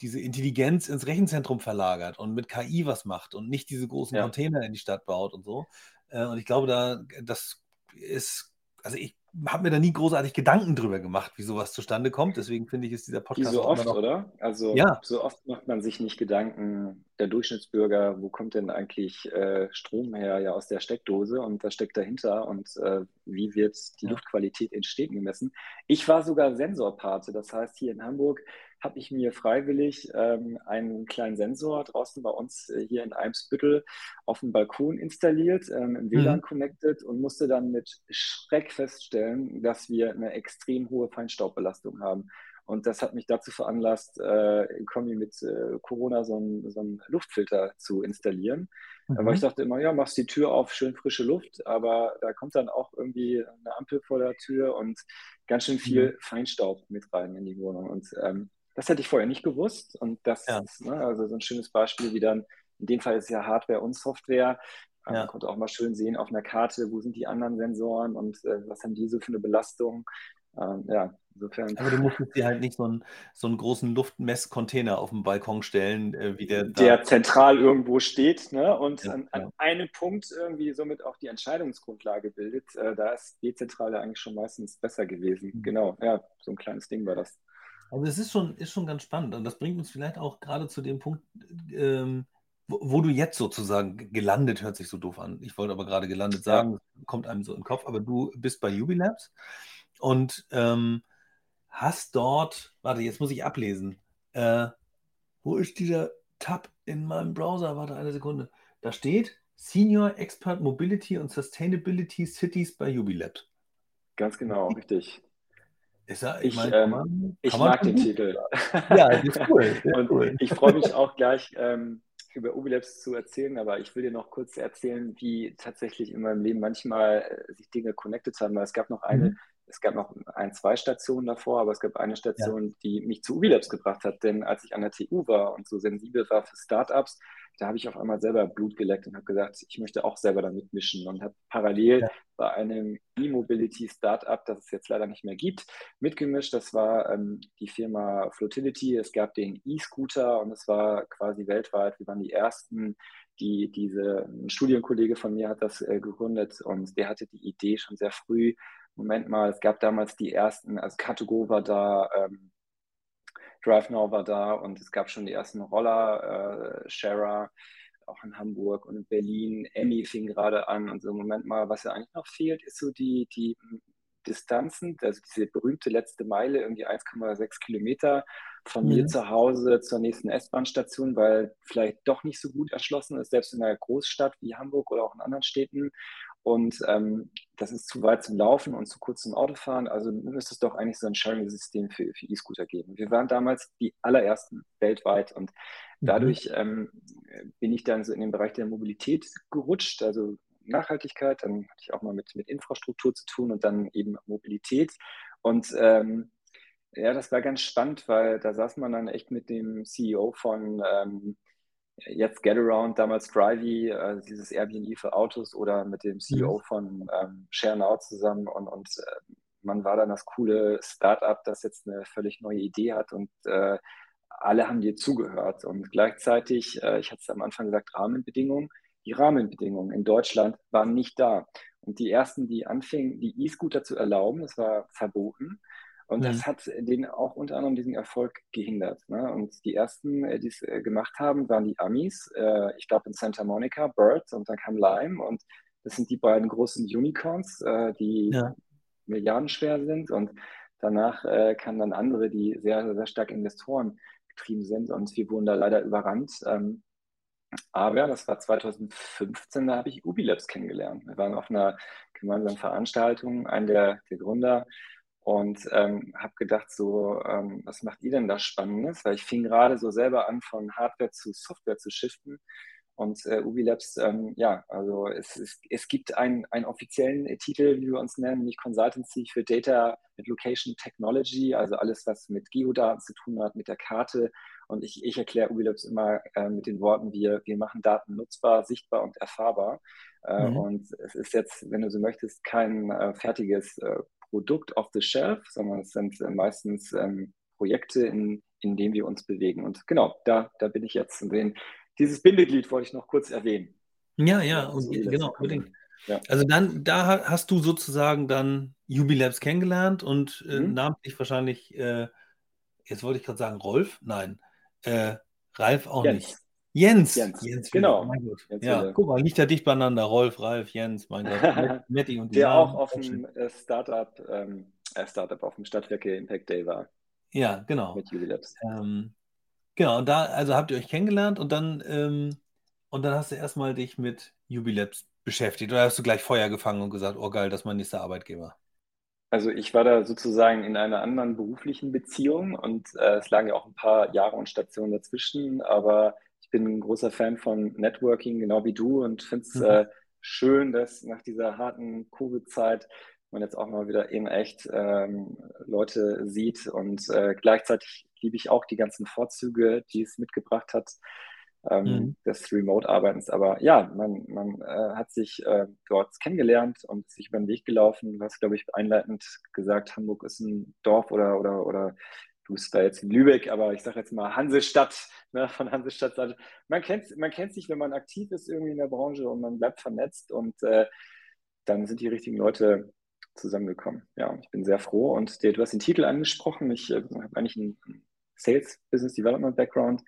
Speaker 2: diese Intelligenz ins Rechenzentrum verlagert und mit KI was macht und nicht diese großen Container in die Stadt baut und so. Äh, und ich glaube, da das ist, also ich habe mir da nie großartig Gedanken drüber gemacht, wie sowas zustande kommt. Deswegen finde ich, ist dieser Podcast.
Speaker 3: Wie so oft, noch... oder? Also, ja. so oft macht man sich nicht Gedanken, der Durchschnittsbürger, wo kommt denn eigentlich äh, Strom her? Ja, aus der Steckdose und was steckt dahinter und äh, wie wird die ja. Luftqualität in Städten gemessen? Ich war sogar Sensorpate, das heißt, hier in Hamburg habe ich mir freiwillig ähm, einen kleinen Sensor draußen bei uns äh, hier in Eimsbüttel auf dem Balkon installiert, ähm, im WLAN mhm. connected und musste dann mit Schreck feststellen, dass wir eine extrem hohe Feinstaubbelastung haben. Und das hat mich dazu veranlasst, äh, in Kombi mit äh, Corona so einen, so einen Luftfilter zu installieren. Mhm. Weil ich dachte immer, ja, machst die Tür auf, schön frische Luft, aber da kommt dann auch irgendwie eine Ampel vor der Tür und ganz schön viel mhm. Feinstaub mit rein in die Wohnung. Und ähm, das hätte ich vorher nicht gewusst. Und das ja. ist ne, also so ein schönes Beispiel, wie dann, in dem Fall ist ja Hardware und Software. Ja. Man konnte auch mal schön sehen auf einer Karte, wo sind die anderen Sensoren und äh, was haben die so für eine Belastung. Ähm, ja, insofern.
Speaker 2: Aber du musstest dir halt nicht so einen, so einen großen Luftmesscontainer auf dem Balkon stellen, äh, wie der.
Speaker 3: Der zentral irgendwo steht ne? und ja, an, an einem Punkt irgendwie somit auch die Entscheidungsgrundlage bildet. Äh, da ist dezentral ja eigentlich schon meistens besser gewesen. Mhm. Genau, ja, so ein kleines Ding war das.
Speaker 2: Also es ist schon, ist schon ganz spannend und das bringt uns vielleicht auch gerade zu dem Punkt, ähm, wo, wo, du jetzt sozusagen gelandet, hört sich so doof an. Ich wollte aber gerade gelandet sagen, ja. kommt einem so in den Kopf, aber du bist bei Ubilabs und ähm, hast dort, warte, jetzt muss ich ablesen. Äh, wo ist dieser Tab in meinem Browser? Warte eine Sekunde. Da steht Senior Expert Mobility und Sustainability Cities bei Ubilabs.
Speaker 3: Ganz genau, richtig.
Speaker 2: Ist er, ich,
Speaker 3: ich, mein, ähm, man, ich mag den Titel. Ja, ist cool. und cool. ich freue mich auch gleich ähm, über Ubilabs zu erzählen, aber ich will dir noch kurz erzählen, wie tatsächlich in meinem Leben manchmal äh, sich Dinge connected haben. Weil es gab noch eine, mhm. es gab noch ein, zwei Stationen davor, aber es gab eine Station, ja. die mich zu Ubilabs gebracht hat. Denn als ich an der TU war und so sensibel war für Startups, da habe ich auf einmal selber Blut geleckt und habe gesagt, ich möchte auch selber damit mischen und habe parallel ja. bei einem E-Mobility-Startup, das es jetzt leider nicht mehr gibt, mitgemischt. Das war ähm, die Firma Flotility. Es gab den E-Scooter und es war quasi weltweit, wir waren die ersten, die diese, ein Studienkollege von mir hat das äh, gegründet und der hatte die Idee schon sehr früh. Moment mal, es gab damals die ersten, also Car2Go war da, ähm, DriveNow war da und es gab schon die ersten Roller, äh, Sharer, auch in Hamburg und in Berlin. Emmy fing gerade an und so, Moment mal, was ja eigentlich noch fehlt, ist so die, die Distanzen, also diese berühmte letzte Meile, irgendwie 1,6 Kilometer von mhm. mir zu Hause zur nächsten S-Bahn-Station, weil vielleicht doch nicht so gut erschlossen ist, selbst in einer Großstadt wie Hamburg oder auch in anderen Städten. Und ähm, das ist zu weit zum Laufen und zu kurz zum Autofahren. Also müsste es doch eigentlich so ein Sharing-System für, für E-Scooter geben. Wir waren damals die allerersten weltweit und mhm. dadurch ähm, bin ich dann so in den Bereich der Mobilität gerutscht. Also Nachhaltigkeit, dann hatte ich auch mal mit, mit Infrastruktur zu tun und dann eben Mobilität. Und ähm, ja, das war ganz spannend, weil da saß man dann echt mit dem CEO von ähm, jetzt Getaround, damals Drivey, äh, dieses Airbnb für Autos oder mit dem CEO mhm. von ähm, ShareNow zusammen und, und äh, man war dann das coole Startup, das jetzt eine völlig neue Idee hat und äh, alle haben dir zugehört und gleichzeitig, äh, ich hatte es am Anfang gesagt, Rahmenbedingungen. Die Rahmenbedingungen in Deutschland waren nicht da. Und die ersten, die anfingen, die E-Scooter zu erlauben, das war verboten. Und das mhm. hat den auch unter anderem diesen Erfolg gehindert. Ne? Und die ersten, äh, die es äh, gemacht haben, waren die Amis. Äh, ich glaube in Santa Monica, Bird und dann kam Lime. Und das sind die beiden großen Unicorns, die ja. milliardenschwer sind. Und danach kamen dann andere, die sehr, sehr stark Investoren getrieben sind. Und wir wurden da leider überrannt. Ähm, aber das war 2015, da habe ich Ubilabs kennengelernt. Wir waren auf einer gemeinsamen Veranstaltung, ein der, der Gründer und ähm, habe gedacht, so, ähm, was macht ihr denn da Spannendes? Weil ich fing gerade so selber an, von Hardware zu Software zu shiften. Und äh, Ubi Labs, ähm, ja, also es, es, es gibt einen, einen offiziellen Titel, wie wir uns nennen, nämlich Consultancy für Data and Location Technology, also alles, was mit Geodaten zu tun hat, mit der Karte. Und ich, ich erkläre Ubi Labs immer äh, mit den Worten, wir, wir machen Daten nutzbar, sichtbar und erfahrbar. Äh, mhm. Und es ist jetzt, wenn du so möchtest, kein äh, fertiges äh, Produkt off the shelf, sondern es sind äh, meistens ähm, Projekte, in, in denen wir uns bewegen. Und genau, da, da bin ich jetzt. Und den, dieses Bindeglied wollte ich noch kurz erwähnen.
Speaker 2: Ja, ja, und, genau, unbedingt. Ja. Also dann, da hast du sozusagen dann Ubilabs kennengelernt und äh, mhm. namentlich wahrscheinlich, äh, jetzt wollte ich gerade sagen, Rolf, nein, äh, Ralf auch Jens. nicht. Jens.
Speaker 3: Jens, Jens genau.
Speaker 2: Mein Gott. Jens ja, guck mal, liegt ja dicht beieinander. Rolf, Ralf, Jens, mein Gott.
Speaker 3: Metti und Der auch auf dem äh, Startup, ähm, äh, Startup auf dem Stadtwerke Impact Day war.
Speaker 2: Ja, genau. Mit Ubilabs. Ähm, genau, und da, also habt ihr euch kennengelernt und dann, ähm, und dann hast du erstmal dich mit Ubilabs beschäftigt. Oder hast du gleich Feuer gefangen und gesagt, oh geil, das ist mein nächster Arbeitgeber?
Speaker 3: Also ich war da sozusagen in einer anderen beruflichen Beziehung und äh, es lagen ja auch ein paar Jahre und Stationen dazwischen, aber bin ein großer Fan von Networking, genau wie du, und finde es mhm. äh, schön, dass nach dieser harten Covid-Zeit man jetzt auch mal wieder in echt ähm, Leute sieht. Und äh, gleichzeitig liebe ich auch die ganzen Vorzüge, die es mitgebracht hat, ähm, mhm. des Remote-Arbeitens. Aber ja, man, man äh, hat sich äh, dort kennengelernt und sich über den Weg gelaufen. Du hast, glaube ich, einleitend gesagt, Hamburg ist ein Dorf oder, oder, oder du bist da jetzt in Lübeck, aber ich sage jetzt mal Hansestadt, ne, von Hansestadt. Man kennt, man kennt sich, wenn man aktiv ist irgendwie in der Branche und man bleibt vernetzt und äh, dann sind die richtigen Leute zusammengekommen. Ja, ich bin sehr froh und du hast den Titel angesprochen. Ich äh, habe eigentlich einen Sales Business Development Background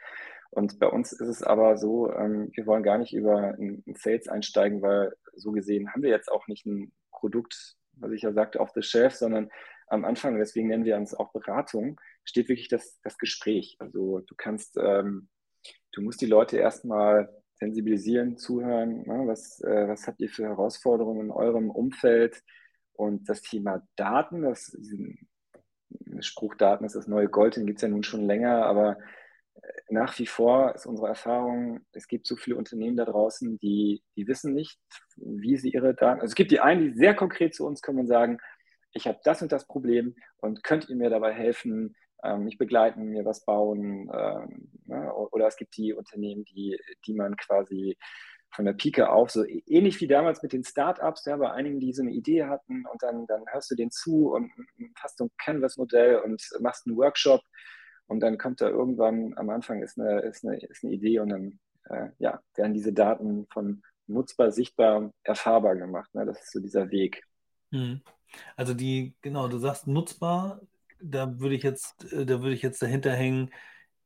Speaker 3: Und bei uns ist es aber so, ähm, wir wollen gar nicht über ein Sales einsteigen, weil so gesehen haben wir jetzt auch nicht ein Produkt, was ich ja sagte, auf the shelf, sondern am Anfang, deswegen nennen wir uns auch Beratung, steht wirklich das, das Gespräch. Also du kannst, ähm, du musst die Leute erstmal sensibilisieren, zuhören, ne? was, äh, was habt ihr für Herausforderungen in eurem Umfeld und das Thema Daten, das Spruch Daten ist das neue Gold, den gibt es ja nun schon länger, aber nach wie vor ist unsere Erfahrung, es gibt so viele Unternehmen da draußen, die, die wissen nicht, wie sie ihre Daten, also es gibt die einen, die sehr konkret zu uns kommen und sagen, ich habe das und das Problem und könnt ihr mir dabei helfen, ähm, mich begleiten, mir was bauen. Ähm, ne? Oder es gibt die Unternehmen, die, die man quasi von der Pike auf, so ähnlich wie damals mit den Startups, ja, bei einigen, die so eine Idee hatten und dann, dann hörst du den zu und hast so ein Canvas-Modell und machst einen Workshop und dann kommt da irgendwann, am Anfang ist eine, ist eine, ist eine Idee und dann äh, ja, werden diese Daten von nutzbar, sichtbar, erfahrbar gemacht. Ne? Das ist so dieser Weg.
Speaker 2: Hm. Also die, genau, du sagst nutzbar, da würde ich jetzt, äh, da würde ich jetzt dahinter hängen,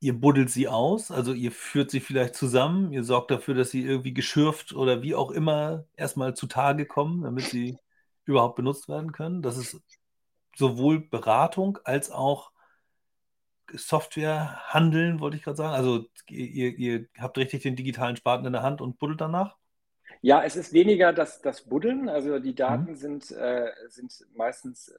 Speaker 2: ihr buddelt sie aus, also ihr führt sie vielleicht zusammen, ihr sorgt dafür, dass sie irgendwie geschürft oder wie auch immer erstmal zutage kommen, damit sie überhaupt benutzt werden können. Das ist sowohl Beratung als auch Software handeln, wollte ich gerade sagen? Also ihr, ihr habt richtig den digitalen Spaten in der Hand und buddelt danach?
Speaker 3: Ja, es ist weniger das, das Buddeln, also die Daten mhm. sind, äh, sind meistens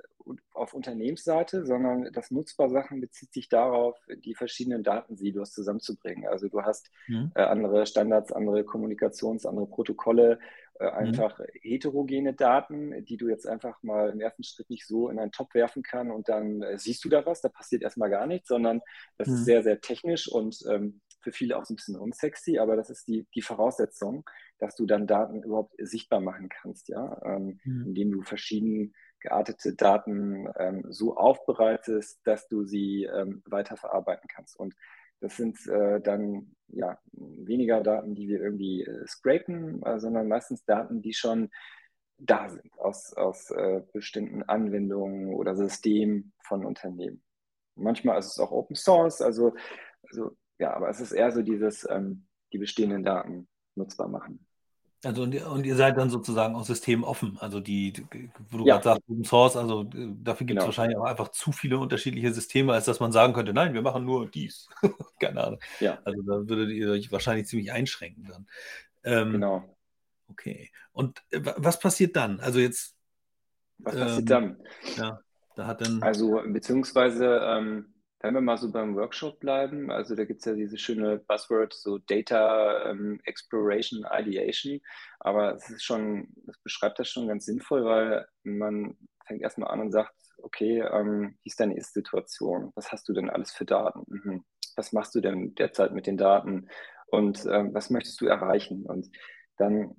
Speaker 3: auf Unternehmensseite, sondern das Nutzbar-Sachen bezieht sich darauf, die verschiedenen Datensilos zusammenzubringen. Also du hast mhm. äh, andere Standards, andere Kommunikations-, andere Protokolle, äh, mhm. einfach mhm. heterogene Daten, die du jetzt einfach mal im ersten Schritt nicht so in einen Topf werfen kann und dann äh, siehst du da was, da passiert erstmal gar nichts, sondern das ist mhm. sehr, sehr technisch und ähm, für viele auch so ein bisschen unsexy, aber das ist die, die Voraussetzung, dass du dann Daten überhaupt sichtbar machen kannst, ja, ähm, mhm. indem du verschieden geartete Daten ähm, so aufbereitest, dass du sie ähm, weiterverarbeiten kannst. Und das sind äh, dann ja weniger Daten, die wir irgendwie äh, scrapen, äh, sondern meistens Daten, die schon da sind aus, aus äh, bestimmten Anwendungen oder Systemen von Unternehmen. Manchmal ist es auch Open Source, also, also ja, aber es ist eher so dieses, ähm, die bestehenden Daten nutzbar machen.
Speaker 2: Also und, und ihr seid dann sozusagen auch systemoffen, also die, wo du ja. gerade sagst, Open Source, also äh, dafür gibt es genau. wahrscheinlich auch einfach zu viele unterschiedliche Systeme, als dass man sagen könnte, nein, wir machen nur dies. Keine Ahnung. Ja. Also da würdet ihr euch wahrscheinlich ziemlich einschränken dann.
Speaker 3: Ähm, genau.
Speaker 2: Okay. Und äh, was passiert dann? Also jetzt.
Speaker 3: Was ähm, passiert dann?
Speaker 2: Ja, da hat dann.
Speaker 3: Also beziehungsweise ähm, wenn wir mal so beim Workshop bleiben, also da gibt es ja diese schöne Buzzword, so Data ähm, Exploration, Ideation, aber es ist schon, das beschreibt das schon ganz sinnvoll, weil man fängt erstmal an und sagt, okay, ähm, wie ist deine Ist-Situation? Was hast du denn alles für Daten? Mhm. Was machst du denn derzeit mit den Daten? Und ähm, was möchtest du erreichen? Und dann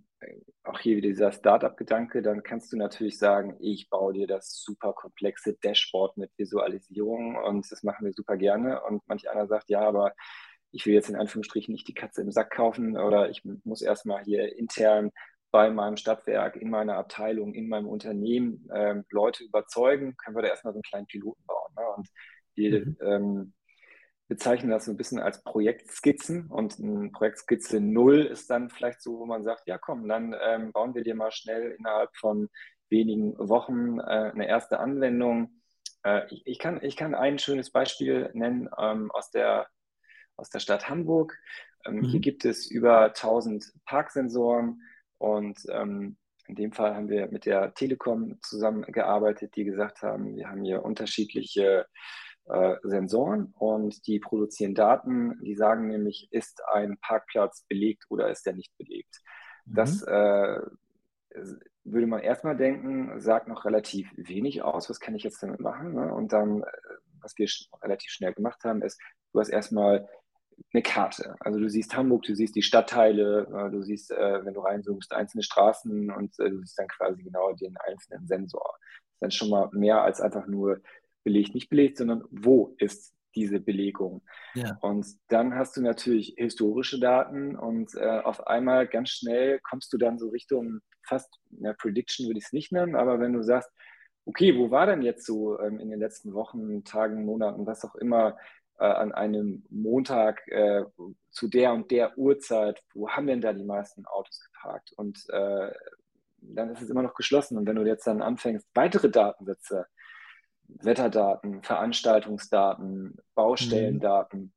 Speaker 3: auch hier wieder dieser Startup-Gedanke, dann kannst du natürlich sagen, ich baue dir das super komplexe Dashboard mit Visualisierung und das machen wir super gerne. Und manch einer sagt, ja, aber ich will jetzt in Anführungsstrichen nicht die Katze im Sack kaufen oder ich muss erstmal hier intern bei meinem Stadtwerk, in meiner Abteilung, in meinem Unternehmen äh, Leute überzeugen, können wir da erstmal so einen kleinen Piloten bauen. Ne? Und wir mhm. ähm, bezeichnen das so ein bisschen als Projektskizzen und ein Projektskizze 0 ist dann vielleicht so, wo man sagt, ja komm, dann ähm, bauen wir dir mal schnell innerhalb von wenigen Wochen äh, eine erste Anwendung. Äh, ich, ich, kann, ich kann ein schönes Beispiel nennen ähm, aus, der, aus der Stadt Hamburg. Ähm, mhm. Hier gibt es über 1000 Parksensoren und ähm, in dem Fall haben wir mit der Telekom zusammengearbeitet, die gesagt haben, wir haben hier unterschiedliche äh, Sensoren und die produzieren Daten, die sagen nämlich, ist ein Parkplatz belegt oder ist er nicht belegt. Mhm. Das äh, würde man erstmal denken, sagt noch relativ wenig aus, was kann ich jetzt damit machen? Ne? Und dann, äh, was wir sch relativ schnell gemacht haben, ist, du hast erstmal eine Karte. Also du siehst Hamburg, du siehst die Stadtteile, äh, du siehst, wenn du reinzoomst, einzelne Straßen und du siehst dann quasi genau den einzelnen Sensor. Das ist dann schon mal mehr als einfach nur belegt, nicht belegt, sondern wo ist diese Belegung? Ja. Und dann hast du natürlich historische Daten und äh, auf einmal ganz schnell kommst du dann so Richtung fast eine Prediction würde ich es nicht nennen, aber wenn du sagst, okay, wo war denn jetzt so ähm, in den letzten Wochen, Tagen, Monaten, was auch immer, äh, an einem Montag äh, zu der und der Uhrzeit, wo haben denn da die meisten Autos geparkt? Und äh, dann ist es immer noch geschlossen. Und wenn du jetzt dann anfängst, weitere Datensätze, Wetterdaten, Veranstaltungsdaten, Baustellendaten, mhm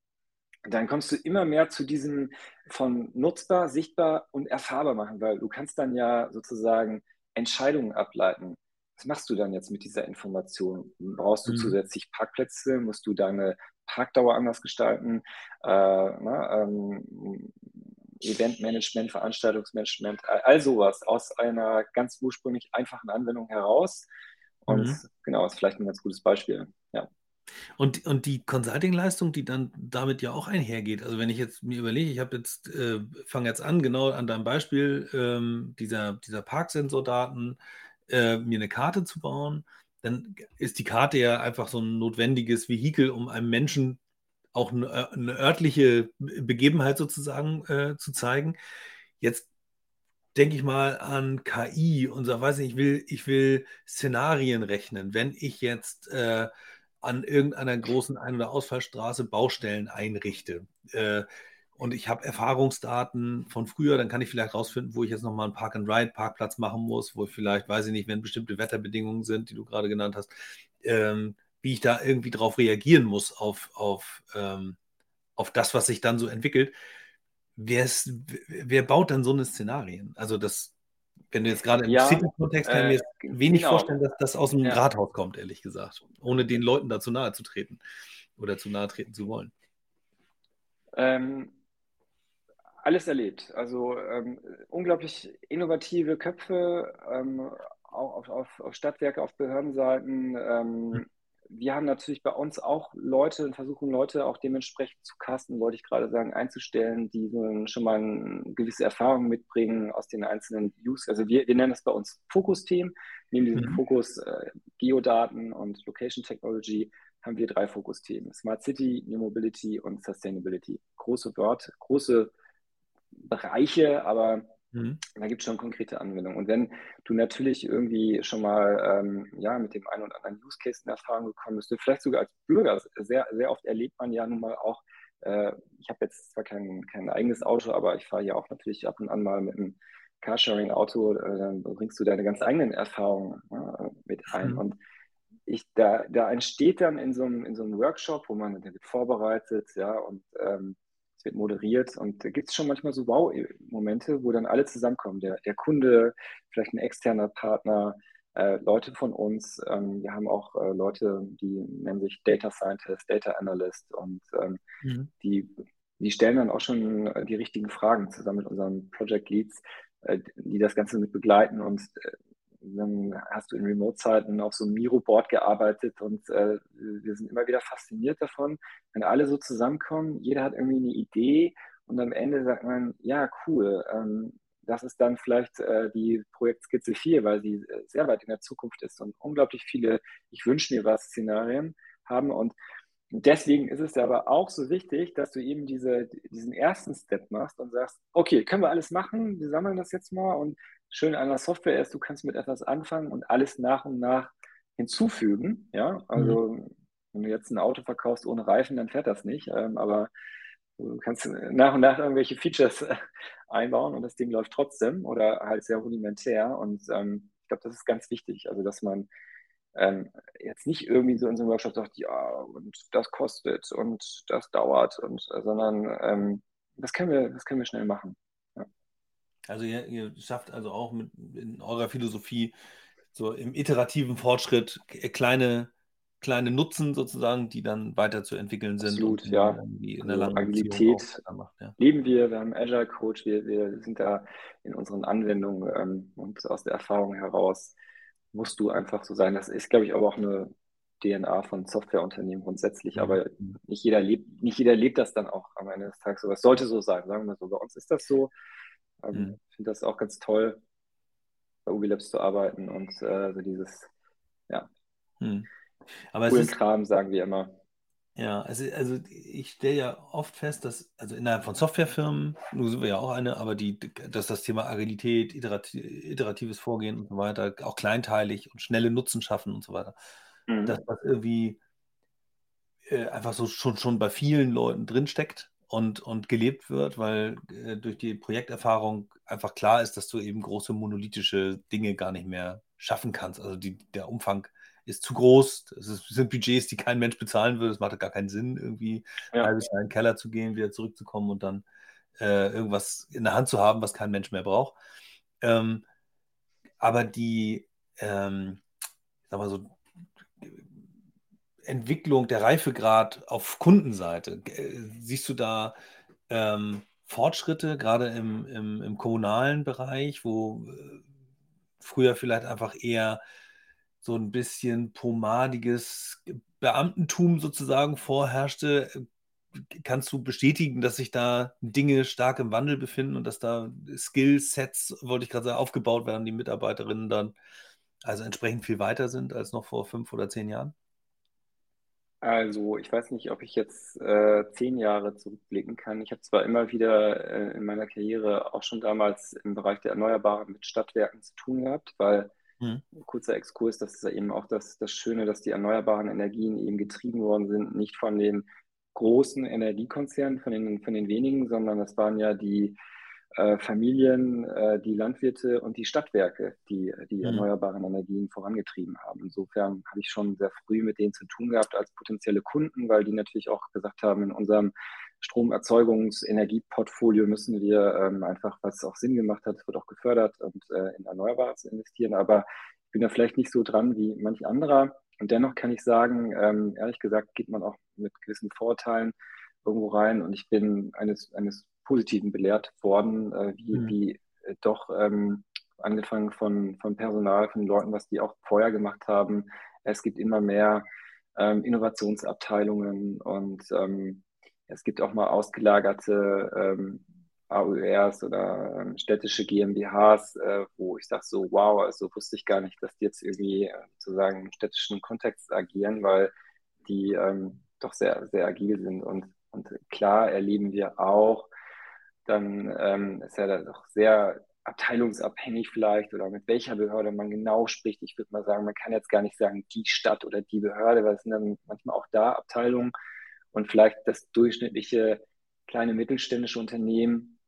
Speaker 3: dann kommst du immer mehr zu diesem von nutzbar, sichtbar und erfahrbar machen, weil du kannst dann ja sozusagen Entscheidungen ableiten. Was machst du dann jetzt mit dieser Information? Brauchst du mhm. zusätzlich Parkplätze? Musst du deine Parkdauer anders gestalten? Äh, na, ähm, Eventmanagement, Veranstaltungsmanagement, all sowas aus einer ganz ursprünglich einfachen Anwendung heraus. Und mhm. genau, ist vielleicht ein ganz gutes Beispiel. Ja.
Speaker 2: Und, und die Consulting-Leistung, die dann damit ja auch einhergeht. Also wenn ich jetzt mir überlege, ich habe jetzt, äh, fange jetzt an, genau an deinem Beispiel ähm, dieser, dieser Parksensordaten, äh, mir eine Karte zu bauen, dann ist die Karte ja einfach so ein notwendiges Vehikel, um einem Menschen auch eine, äh, eine örtliche Begebenheit sozusagen äh, zu zeigen. Jetzt denke ich mal an KI und sage, weiß nicht, ich will, ich will Szenarien rechnen. Wenn ich jetzt äh, an irgendeiner großen Ein- oder Ausfallstraße Baustellen einrichte äh, und ich habe Erfahrungsdaten von früher, dann kann ich vielleicht rausfinden, wo ich jetzt nochmal einen Park-and-Ride-Parkplatz machen muss, wo ich vielleicht, weiß ich nicht, wenn bestimmte Wetterbedingungen sind, die du gerade genannt hast, ähm, wie ich da irgendwie drauf reagieren muss auf, auf, ähm, auf das, was sich dann so entwickelt. Wer baut dann so eine Szenarien? Also das, wenn du jetzt gerade im ja, City-Kontext kann ich mir äh, wenig genau. vorstellen, dass das aus dem ja. Rathaus kommt, ehrlich gesagt, ohne den Leuten da zu nahe zu treten oder zu nahe treten zu wollen.
Speaker 3: Ähm, alles erlebt. Also ähm, unglaublich innovative Köpfe, ähm, auch auf, auf, auf, Stadtwerke, auf Behördenseiten, ähm, hm wir haben natürlich bei uns auch Leute und versuchen Leute auch dementsprechend zu casten, wollte ich gerade sagen, einzustellen, die schon mal eine gewisse Erfahrung mitbringen aus den einzelnen Views. Also wir, wir nennen das bei uns Fokus-Team. Neben diesem mhm. Fokus äh, Geodaten und Location Technology haben wir drei Fokus-Themen. Smart City, New Mobility und Sustainability. Große Wort, große Bereiche, aber Mhm. Da gibt es schon konkrete Anwendungen. Und wenn du natürlich irgendwie schon mal ähm, ja, mit dem einen oder anderen Use Case in Erfahrung gekommen bist, vielleicht sogar als Bürger, sehr, sehr oft erlebt man ja nun mal auch, äh, ich habe jetzt zwar kein, kein eigenes Auto, aber ich fahre ja auch natürlich ab und an mal mit einem Carsharing-Auto, äh, dann bringst du deine ganz eigenen Erfahrungen äh, mit ein. Mhm. Und ich, da, da entsteht dann in so, einem, in so einem Workshop, wo man, der wird vorbereitet, ja, und ähm, es wird moderiert und da gibt es schon manchmal so Wow-Momente, wo dann alle zusammenkommen. Der, der Kunde, vielleicht ein externer Partner, äh, Leute von uns. Ähm, wir haben auch äh, Leute, die nennen sich Data Scientist, Data Analyst und ähm, mhm. die, die stellen dann auch schon äh, die richtigen Fragen zusammen mit unseren Project Leads, äh, die das Ganze mit begleiten und äh, dann hast du in Remote-Zeiten auf so einem Miro-Board gearbeitet und äh, wir sind immer wieder fasziniert davon, wenn alle so zusammenkommen, jeder hat irgendwie eine Idee und am Ende sagt man, ja, cool, ähm, das ist dann vielleicht äh, die Projektskizze 4, weil sie äh, sehr weit in der Zukunft ist und unglaublich viele Ich wünsche mir was Szenarien haben und deswegen ist es aber auch so wichtig, dass du eben diese, diesen ersten Step machst und sagst, okay, können wir alles machen, wir sammeln das jetzt mal und schön an der Software ist, du kannst mit etwas anfangen und alles nach und nach hinzufügen. Ja, also mhm. wenn du jetzt ein Auto verkaufst ohne Reifen, dann fährt das nicht. Ähm, aber du kannst nach und nach irgendwelche Features einbauen und das Ding läuft trotzdem oder halt sehr rudimentär. Und ähm, ich glaube, das ist ganz wichtig. Also, dass man ähm, jetzt nicht irgendwie so in so einem Workshop sagt, ja, und das kostet und das dauert und sondern ähm, das können wir, das können wir schnell machen.
Speaker 2: Also ihr, ihr schafft also auch mit in eurer Philosophie so im iterativen Fortschritt kleine, kleine Nutzen sozusagen, die dann weiterzuentwickeln sind.
Speaker 3: Absolut, und ja. In der also Agilität macht, ja. leben wir, wir haben Agile Coach, wir, wir sind da in unseren Anwendungen ähm, und aus der Erfahrung heraus musst du einfach so sein. Das ist, glaube ich, aber auch eine DNA von Softwareunternehmen grundsätzlich, mhm. aber nicht jeder lebt, nicht jeder lebt das dann auch am Ende des Tages so. Es sollte so sein, sagen wir mal so. Bei uns ist das so. Ähm, mhm. Ich finde das auch ganz toll, bei Ubi Labs zu arbeiten und äh, so dieses, ja, mhm.
Speaker 2: Aber coolen
Speaker 3: ist, Kram, sagen wir immer.
Speaker 2: Ja, also, also ich stelle ja oft fest, dass, also innerhalb von Softwarefirmen, nun sind wir ja auch eine, aber die, dass das Thema Agilität, iteratives Vorgehen und so weiter, auch kleinteilig und schnelle Nutzen schaffen und so weiter, mhm. dass das irgendwie äh, einfach so schon, schon bei vielen Leuten drinsteckt und, und gelebt wird, weil äh, durch die Projekterfahrung einfach klar ist, dass du eben große monolithische Dinge gar nicht mehr schaffen kannst. Also die, der Umfang ist zu groß. Es sind Budgets, die kein Mensch bezahlen würde. Es macht gar keinen Sinn, irgendwie ja. ein halbes Jahr in den Keller zu gehen, wieder zurückzukommen und dann äh, irgendwas in der Hand zu haben, was kein Mensch mehr braucht. Ähm, aber die, ähm, sag mal so, Entwicklung, der Reifegrad auf Kundenseite, äh, siehst du da ähm, Fortschritte, gerade im, im, im, kommunalen Bereich, wo äh, früher vielleicht einfach eher so ein bisschen pomadiges Beamtentum sozusagen vorherrschte. Kannst du bestätigen, dass sich da Dinge stark im Wandel befinden und dass da Skillsets, wollte ich gerade sagen, aufgebaut werden, die Mitarbeiterinnen dann also entsprechend viel weiter sind als noch vor fünf oder zehn Jahren?
Speaker 3: Also, ich weiß nicht, ob ich jetzt äh, zehn Jahre zurückblicken kann. Ich habe zwar immer wieder äh, in meiner Karriere auch schon damals im Bereich der Erneuerbaren mit Stadtwerken zu tun gehabt, weil mhm. kurzer Exkurs, das ist ja eben auch das, das Schöne, dass die erneuerbaren Energien eben getrieben worden sind, nicht von den großen Energiekonzernen, von den, von den wenigen, sondern das waren ja die äh, Familien, äh, die Landwirte und die Stadtwerke, die die mhm. erneuerbaren Energien vorangetrieben haben. Insofern habe ich schon sehr früh mit denen zu tun gehabt als potenzielle Kunden, weil die natürlich auch gesagt haben, in unserem Stromerzeugungs-Energieportfolio müssen wir ähm, einfach, was auch Sinn gemacht hat, wird auch gefördert und äh, in Erneuerbare zu investieren. Aber ich bin da vielleicht nicht so dran wie manch anderer. Und dennoch kann ich sagen, ähm, ehrlich gesagt, geht man auch mit gewissen Vorteilen irgendwo rein. Und ich bin eines, eines Positiven belehrt worden, äh, wie, mhm. wie äh, doch ähm, angefangen von, von Personal, von Leuten, was die auch vorher gemacht haben. Es gibt immer mehr ähm, Innovationsabteilungen und ähm, es gibt auch mal ausgelagerte ähm, AURs oder ähm, städtische GmbHs, äh, wo ich sage so, wow, also wusste ich gar nicht, dass die jetzt irgendwie äh, sozusagen im städtischen Kontext agieren, weil die ähm, doch sehr, sehr agil sind. Und, und klar erleben wir auch, dann ähm, ist ja das auch sehr abteilungsabhängig vielleicht oder mit welcher Behörde man genau spricht. Ich würde mal sagen, man kann jetzt gar nicht sagen, die Stadt oder die Behörde, weil es sind dann manchmal auch da Abteilungen und vielleicht das durchschnittliche kleine mittelständische Unternehmen,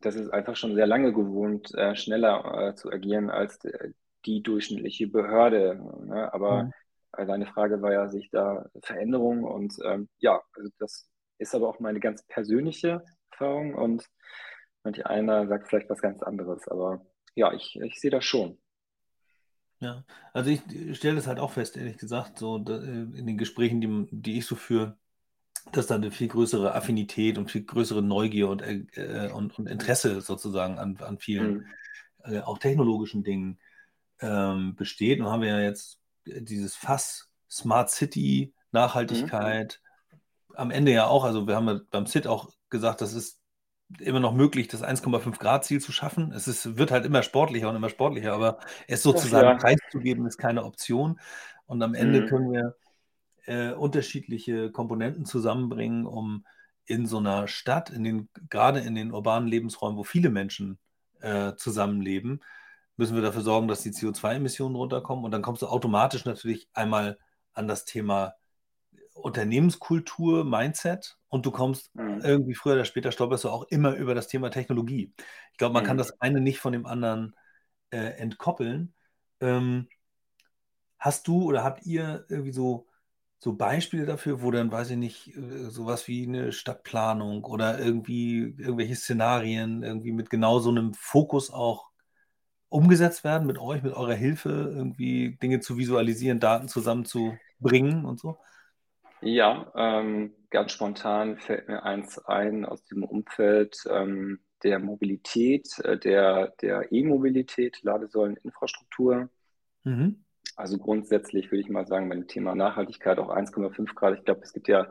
Speaker 3: das ist einfach schon sehr lange gewohnt, äh, schneller äh, zu agieren als äh, die durchschnittliche Behörde. Ne? Aber mhm. deine Frage war ja, sich da Veränderungen und ähm, ja, also das ist aber auch meine ganz persönliche Erfahrung und manch einer sagt vielleicht was ganz anderes. Aber ja, ich, ich sehe das schon.
Speaker 2: Ja, also ich stelle das halt auch fest, ehrlich gesagt, so in den Gesprächen, die, die ich so führe, dass da eine viel größere Affinität und viel größere Neugier und, äh, und, und Interesse sozusagen an, an vielen, mhm. äh, auch technologischen Dingen ähm, besteht. Und haben wir ja jetzt dieses Fass Smart City, Nachhaltigkeit, mhm. Am Ende ja auch, also wir haben beim CIT auch gesagt, das ist immer noch möglich, das 1,5 Grad Ziel zu schaffen. Es ist, wird halt immer sportlicher und immer sportlicher, aber es sozusagen ja. preiszugeben ist keine Option. Und am Ende mhm. können wir äh, unterschiedliche Komponenten zusammenbringen, um in so einer Stadt, in den, gerade in den urbanen Lebensräumen, wo viele Menschen äh, zusammenleben, müssen wir dafür sorgen, dass die CO2-Emissionen runterkommen. Und dann kommst du automatisch natürlich einmal an das Thema Unternehmenskultur, Mindset und du kommst mhm. irgendwie früher oder später stolperst du auch immer über das Thema Technologie. Ich glaube, man mhm. kann das eine nicht von dem anderen äh, entkoppeln. Ähm, hast du oder habt ihr irgendwie so, so Beispiele dafür, wo dann, weiß ich nicht, äh, sowas wie eine Stadtplanung oder irgendwie irgendwelche Szenarien irgendwie mit genau so einem Fokus auch umgesetzt werden mit euch, mit eurer Hilfe, irgendwie Dinge zu visualisieren, Daten zusammenzubringen und so?
Speaker 3: Ja, ähm, ganz spontan fällt mir eins ein aus dem Umfeld ähm, der Mobilität, äh, der, der E-Mobilität, Ladesäuleninfrastruktur. Mhm. Also grundsätzlich würde ich mal sagen, beim Thema Nachhaltigkeit auch 1,5 Grad. Ich glaube, es gibt ja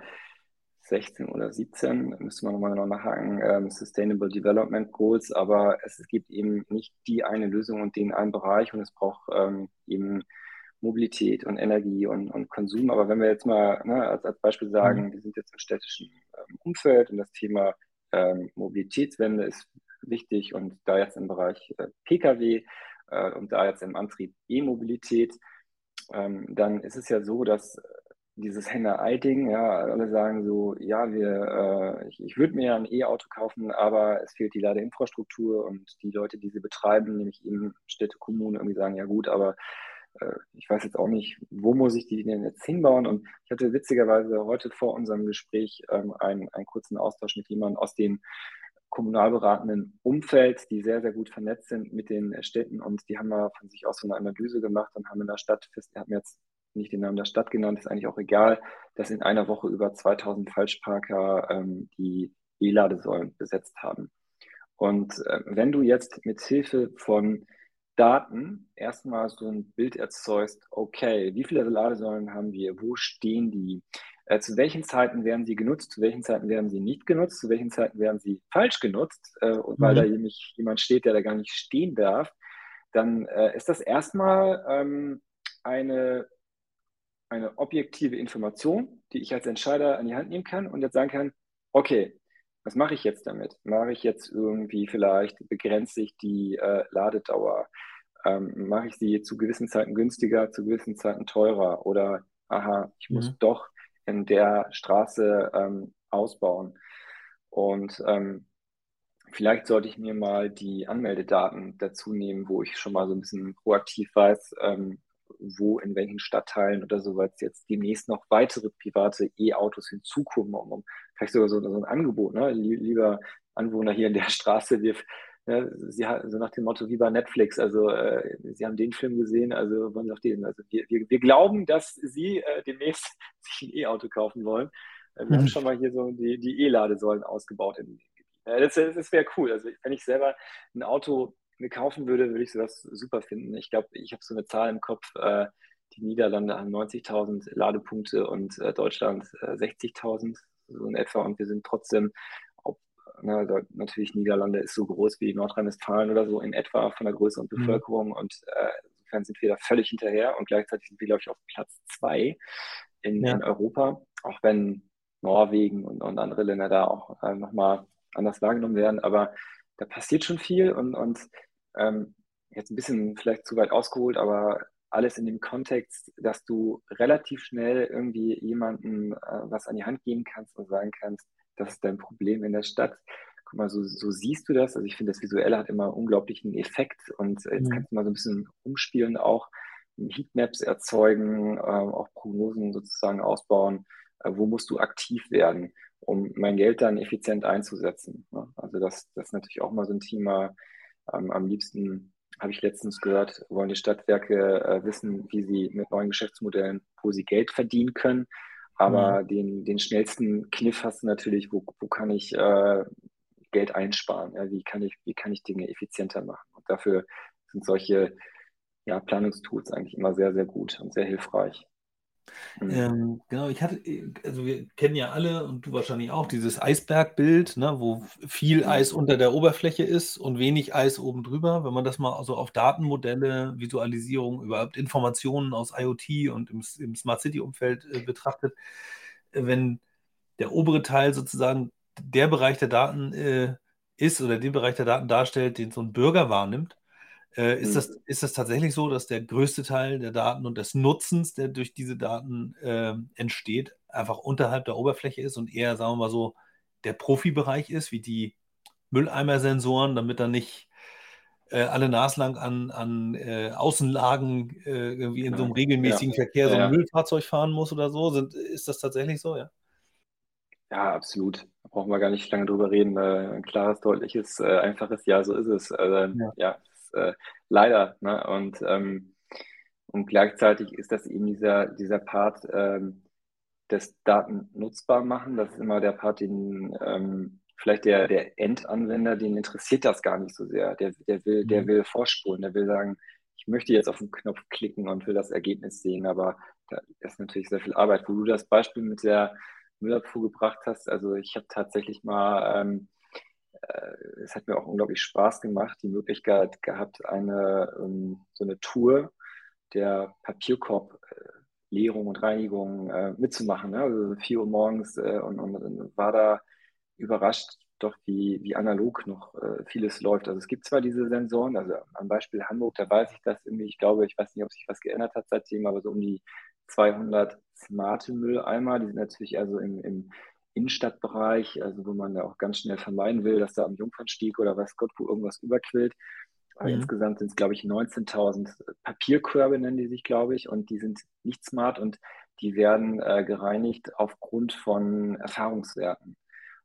Speaker 3: 16 oder 17, müssen wir nochmal genau nachhaken, ähm, Sustainable Development Goals, aber es, es, gibt eben nicht die eine Lösung und den einen Bereich und es braucht ähm, eben Mobilität und Energie und, und Konsum. Aber wenn wir jetzt mal ne, als, als Beispiel sagen, mhm. wir sind jetzt im städtischen ähm, Umfeld und das Thema ähm, Mobilitätswende ist wichtig und da jetzt im Bereich äh, Pkw äh, und da jetzt im Antrieb E-Mobilität, ähm, dann ist es ja so, dass dieses Henne-Ei-Ding, ja, alle sagen so, ja, wir, äh, ich, ich würde mir ein E-Auto kaufen, aber es fehlt die Ladeinfrastruktur und die Leute, die sie betreiben, nämlich eben Städte, Kommunen, irgendwie sagen, ja gut, aber äh, ich weiß jetzt auch nicht, wo muss ich die denn jetzt hinbauen? Und ich hatte witzigerweise heute vor unserem Gespräch ähm, einen, einen kurzen Austausch mit jemandem aus dem kommunalberatenden Umfeld, die sehr, sehr gut vernetzt sind mit den Städten und die haben mal von sich aus so eine Analyse gemacht und haben in der Stadt er hat mir jetzt nicht den Namen der Stadt genannt, ist eigentlich auch egal, dass in einer Woche über 2000 Falschparker ähm, die E-Ladesäulen besetzt haben. Und äh, wenn du jetzt mit Hilfe von Daten erstmal so ein Bild erzeugst, okay, wie viele Ladesäulen haben wir, wo stehen die, äh, zu welchen Zeiten werden sie genutzt, zu welchen Zeiten werden sie nicht genutzt, zu welchen Zeiten werden sie falsch genutzt, äh, weil mhm. da nämlich jemand steht, der da gar nicht stehen darf, dann äh, ist das erstmal ähm, eine eine objektive Information, die ich als Entscheider an die Hand nehmen kann und jetzt sagen kann, okay, was mache ich jetzt damit? Mache ich jetzt irgendwie vielleicht, begrenze ich die äh, Ladedauer? Ähm, mache ich sie zu gewissen Zeiten günstiger, zu gewissen Zeiten teurer? Oder, aha, ich muss mhm. doch in der Straße ähm, ausbauen. Und ähm, vielleicht sollte ich mir mal die Anmeldedaten dazu nehmen, wo ich schon mal so ein bisschen proaktiv weiß, ähm, wo, in welchen Stadtteilen oder so, weil jetzt demnächst noch weitere private E-Autos hinzukommen, um, vielleicht sogar so, so ein Angebot, ne? Lieber Anwohner hier in der Straße, wir, ne, sie so nach dem Motto wie bei Netflix, also äh, sie haben den Film gesehen, also wollen sie auch den. Also wir, wir, wir glauben, dass sie äh, demnächst sich ein E-Auto kaufen wollen. Äh, wir mhm. haben schon mal hier so die, die E-Ladesäulen ausgebaut in das, das wäre cool. Also wenn ich selber ein Auto mir kaufen würde, würde ich sowas super finden. Ich glaube, ich habe so eine Zahl im Kopf. Äh, die Niederlande haben 90.000 Ladepunkte und äh, Deutschland äh, 60.000 so in etwa. Und wir sind trotzdem, ob, na, da, natürlich Niederlande ist so groß wie Nordrhein-Westfalen oder so in etwa von der Größe und mhm. Bevölkerung. Mhm. Und äh, insofern sind wir da völlig hinterher. Und gleichzeitig sind wir, glaube ich, auf Platz zwei in, ja. in Europa, auch wenn Norwegen und, und andere Länder da auch äh, nochmal anders wahrgenommen werden. Aber da passiert schon viel und, und ähm, jetzt ein bisschen vielleicht zu weit ausgeholt, aber alles in dem Kontext, dass du relativ schnell irgendwie jemandem äh, was an die Hand geben kannst und sagen kannst, das ist dein Problem in der Stadt. Guck mal, so, so siehst du das. Also ich finde, das Visuelle hat immer unglaublichen Effekt und äh, jetzt mhm. kannst du mal so ein bisschen umspielen auch, Heatmaps erzeugen, äh, auch Prognosen sozusagen ausbauen. Äh, wo musst du aktiv werden? Um mein Geld dann effizient einzusetzen. Ne? Also das, das ist natürlich auch mal so ein Thema. Ähm, am liebsten habe ich letztens gehört, wollen die Stadtwerke äh, wissen, wie sie mit neuen Geschäftsmodellen, wo sie Geld verdienen können. Aber mhm. den, den schnellsten Kniff hast du natürlich, wo, wo kann ich äh, Geld einsparen? Ja? Wie, kann ich, wie kann ich Dinge effizienter machen? Und dafür sind solche ja, Planungstools eigentlich immer sehr, sehr gut und sehr hilfreich.
Speaker 2: Mhm. Ähm, genau, ich hatte, also wir kennen ja alle und du wahrscheinlich auch dieses Eisbergbild, ne, wo viel mhm. Eis unter der Oberfläche ist und wenig Eis oben drüber. Wenn man das mal also auf Datenmodelle, Visualisierung, überhaupt Informationen aus IoT und im, im Smart City-Umfeld äh, betrachtet, äh, wenn der obere Teil sozusagen der Bereich der Daten äh, ist oder den Bereich der Daten darstellt, den so ein Bürger wahrnimmt, äh, ist, mhm. das, ist das tatsächlich so, dass der größte Teil der Daten und des Nutzens, der durch diese Daten äh, entsteht, einfach unterhalb der Oberfläche ist und eher, sagen wir mal so, der Profibereich ist, wie die Mülleimersensoren, damit dann nicht äh, alle naslang an, an äh, Außenlagen äh, irgendwie in so einem regelmäßigen ja. Verkehr so ein ja. Müllfahrzeug fahren muss oder so? Sind, ist das tatsächlich so, ja?
Speaker 3: Ja, absolut. Da brauchen wir gar nicht lange drüber reden. Äh, ein klares, deutliches, äh, einfaches Ja, so ist es. Also, ja. ja äh, leider. Ne? Und, ähm, und gleichzeitig ist das eben dieser, dieser Part ähm, des Daten nutzbar machen. Das ist immer der Part, den ähm, vielleicht der, der Endanwender, den interessiert das gar nicht so sehr. Der, der, will, der mhm. will vorspulen, der will sagen, ich möchte jetzt auf den Knopf klicken und will das Ergebnis sehen, aber da ist natürlich sehr viel Arbeit. Wo du das Beispiel mit der Müllabfuhr gebracht hast, also ich habe tatsächlich mal ähm, äh, es hat mir auch unglaublich Spaß gemacht, die Möglichkeit gehabt, eine ähm, so eine Tour der Papierkorb-Leerung und Reinigung äh, mitzumachen. Ne? Also 4 Uhr morgens äh, und, und, war da überrascht, doch wie, wie analog noch äh, vieles läuft. Also es gibt zwar diese Sensoren, also am Beispiel Hamburg, da weiß ich das irgendwie, ich glaube, ich weiß nicht, ob sich was geändert hat seitdem, aber so um die 200 smarte Mülleimer. Die sind natürlich also im, im Innenstadtbereich, also wo man da auch ganz schnell vermeiden will, dass da am Jungfernstieg oder weiß Gott, wo irgendwas überquillt. Aber mhm. insgesamt sind es, glaube ich, 19.000 Papierkörbe, nennen die sich, glaube ich, und die sind nicht smart und die werden äh, gereinigt aufgrund von Erfahrungswerten.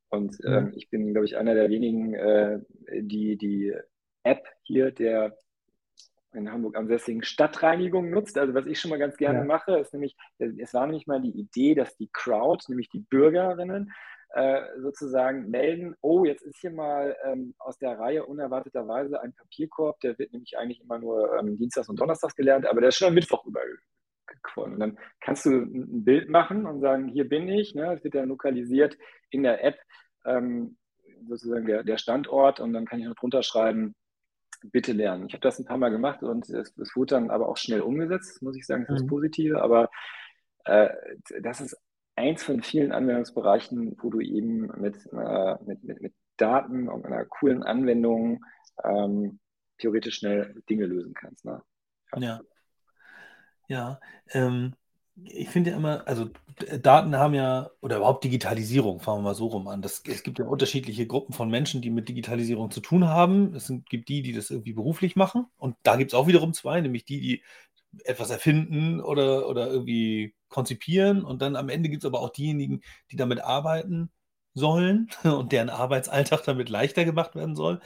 Speaker 3: Und mhm. ähm, ich bin, glaube ich, einer der wenigen, äh, die die App hier der in Hamburg ansässigen Stadtreinigung nutzt. Also was ich schon mal ganz gerne ja. mache, ist nämlich, es war nämlich mal die Idee, dass die Crowd, nämlich die Bürgerinnen, äh, sozusagen melden, oh, jetzt ist hier mal ähm, aus der Reihe unerwarteterweise ein Papierkorb, der wird nämlich eigentlich immer nur ähm, Dienstags und Donnerstags gelernt, aber der ist schon am Mittwoch übergequollen. Und dann kannst du ein Bild machen und sagen, hier bin ich, ne? das wird dann lokalisiert in der App, ähm, sozusagen der, der Standort und dann kann ich noch drunter schreiben, bitte lernen. Ich habe das ein paar Mal gemacht und es, es wurde dann aber auch schnell umgesetzt, muss ich sagen, das ist das mhm. Positive, aber äh, das ist eins von vielen Anwendungsbereichen, wo du eben mit, äh, mit, mit, mit Daten und einer coolen Anwendung ähm, theoretisch schnell Dinge lösen kannst. Ne?
Speaker 2: Ja. Ja. Ähm, ich finde ja immer, also Daten haben ja, oder überhaupt Digitalisierung, fangen wir mal so rum an. Das, es gibt ja unterschiedliche Gruppen von Menschen, die mit Digitalisierung zu tun haben. Es sind, gibt die, die das irgendwie beruflich machen. Und da gibt es auch wiederum zwei, nämlich die, die etwas erfinden oder, oder irgendwie konzipieren. Und dann am Ende gibt es aber auch diejenigen, die damit arbeiten sollen und deren Arbeitsalltag damit leichter gemacht werden soll.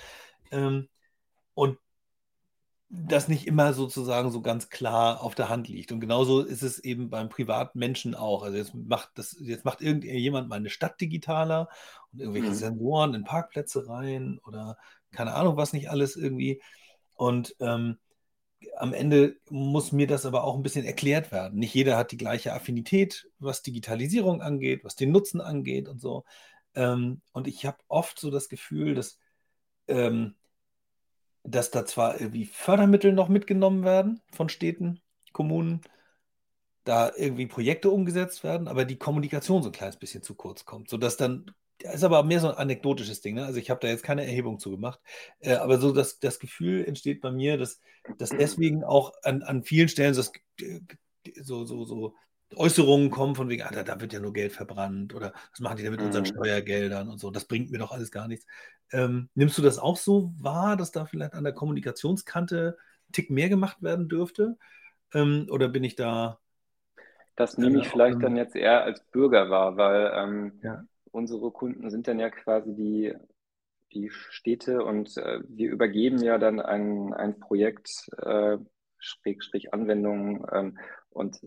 Speaker 2: Ähm, und das nicht immer sozusagen so ganz klar auf der Hand liegt. Und genauso ist es eben beim Privatmenschen auch. Also jetzt macht das, jetzt macht irgendjemand mal eine Stadt digitaler und irgendwelche mhm. Sensoren in Parkplätze rein oder keine Ahnung, was nicht alles irgendwie. Und ähm, am Ende muss mir das aber auch ein bisschen erklärt werden. Nicht jeder hat die gleiche Affinität, was Digitalisierung angeht, was den Nutzen angeht und so. Ähm, und ich habe oft so das Gefühl, dass ähm, dass da zwar irgendwie Fördermittel noch mitgenommen werden von Städten, Kommunen, da irgendwie Projekte umgesetzt werden, aber die Kommunikation so ein kleines bisschen zu kurz kommt, sodass dann, das ist aber mehr so ein anekdotisches Ding, ne? also ich habe da jetzt keine Erhebung zu gemacht, äh, aber so das, das Gefühl entsteht bei mir, dass, dass deswegen auch an, an vielen Stellen äh, so, so, so Äußerungen kommen von wegen, ah, da, wird ja nur Geld verbrannt oder was machen die denn mit unseren mhm. Steuergeldern und so, das bringt mir doch alles gar nichts. Ähm, nimmst du das auch so wahr, dass da vielleicht an der Kommunikationskante ein Tick mehr gemacht werden dürfte? Ähm, oder bin ich da.
Speaker 3: Das nehme ich vielleicht dann jetzt eher als Bürger wahr, weil ähm, ja. unsere Kunden sind dann ja quasi die, die Städte und äh, wir übergeben ja dann ein, ein Projekt, äh, Schrägstrich Anwendung ähm, und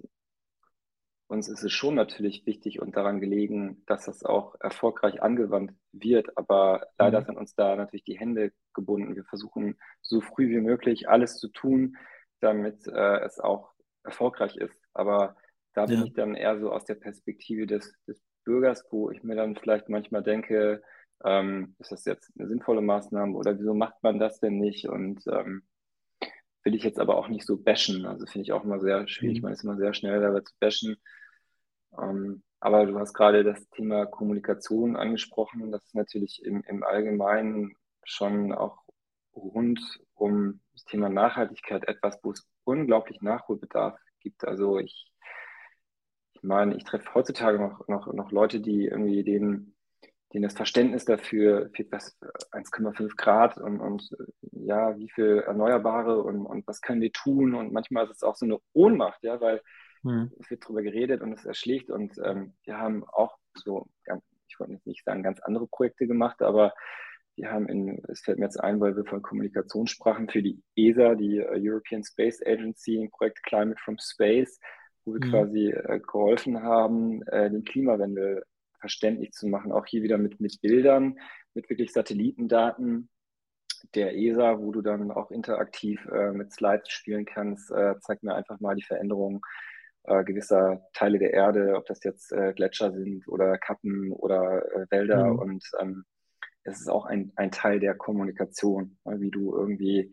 Speaker 3: uns ist es schon natürlich wichtig und daran gelegen, dass das auch erfolgreich angewandt wird. Aber leider mhm. sind uns da natürlich die Hände gebunden. Wir versuchen so früh wie möglich alles zu tun, damit äh, es auch erfolgreich ist. Aber da bin ja. ich dann eher so aus der Perspektive des, des Bürgers, wo ich mir dann vielleicht manchmal denke, ähm, ist das jetzt eine sinnvolle Maßnahme oder wieso macht man das denn nicht? Und ähm, will ich jetzt aber auch nicht so bashen. Also finde ich auch immer sehr schwierig. Mhm. Man ist immer sehr schnell dabei zu bashen. Ähm, aber du hast gerade das Thema Kommunikation angesprochen. Das ist natürlich im, im Allgemeinen schon auch rund um das Thema Nachhaltigkeit etwas, wo es unglaublich Nachholbedarf gibt. Also ich, ich meine, ich treffe heutzutage noch, noch, noch Leute, die irgendwie den denen das Verständnis dafür, für was 1,5 Grad und, und ja, wie viel Erneuerbare und, und was können wir tun und manchmal ist es auch so eine Ohnmacht, ja, weil mhm. es wird darüber geredet und es erschlägt und ähm, wir haben auch so, ich wollte jetzt nicht sagen, ganz andere Projekte gemacht, aber wir haben in, es fällt mir jetzt ein, weil wir von Kommunikation sprachen, für die ESA, die äh, European Space Agency, ein Projekt Climate from Space, wo wir mhm. quasi äh, geholfen haben, äh, den Klimawandel verständlich zu machen. Auch hier wieder mit, mit Bildern, mit wirklich Satellitendaten der ESA, wo du dann auch interaktiv äh, mit Slides spielen kannst. Äh, zeig mir einfach mal die Veränderung äh, gewisser Teile der Erde, ob das jetzt äh, Gletscher sind oder Kappen oder äh, Wälder. Mhm. Und ähm, es ist auch ein, ein Teil der Kommunikation, wie du irgendwie,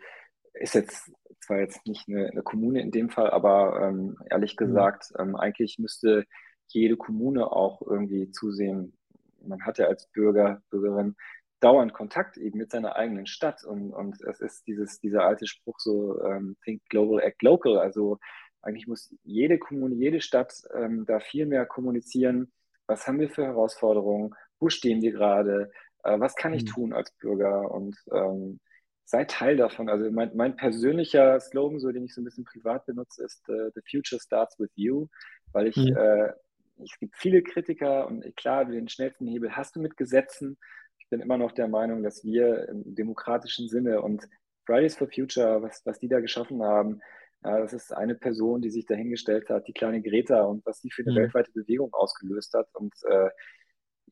Speaker 3: ist jetzt zwar jetzt nicht eine, eine Kommune in dem Fall, aber ähm, ehrlich mhm. gesagt, mhm. ähm, eigentlich müsste jede Kommune auch irgendwie zusehen. Man hat ja als Bürger, Bürgerin dauernd Kontakt eben mit seiner eigenen Stadt und, und es ist dieses, dieser alte Spruch so, ähm, think global, act local. Also Eigentlich muss jede Kommune, jede Stadt ähm, da viel mehr kommunizieren. Was haben wir für Herausforderungen? Wo stehen wir gerade? Äh, was kann ich mhm. tun als Bürger? Und ähm, sei Teil davon. Also mein, mein, persönlicher Slogan, so den ich so ein bisschen privat benutze, ist uh, The Future Starts with You, weil ich, mhm. äh, es gibt viele Kritiker und klar, den schnellsten Hebel hast du mit Gesetzen. Ich bin immer noch der Meinung, dass wir im demokratischen Sinne und Fridays for Future, was, was die da geschaffen haben, ja, das ist eine Person, die sich dahingestellt hat, die kleine Greta und was die für eine mhm. weltweite Bewegung ausgelöst hat. Und äh,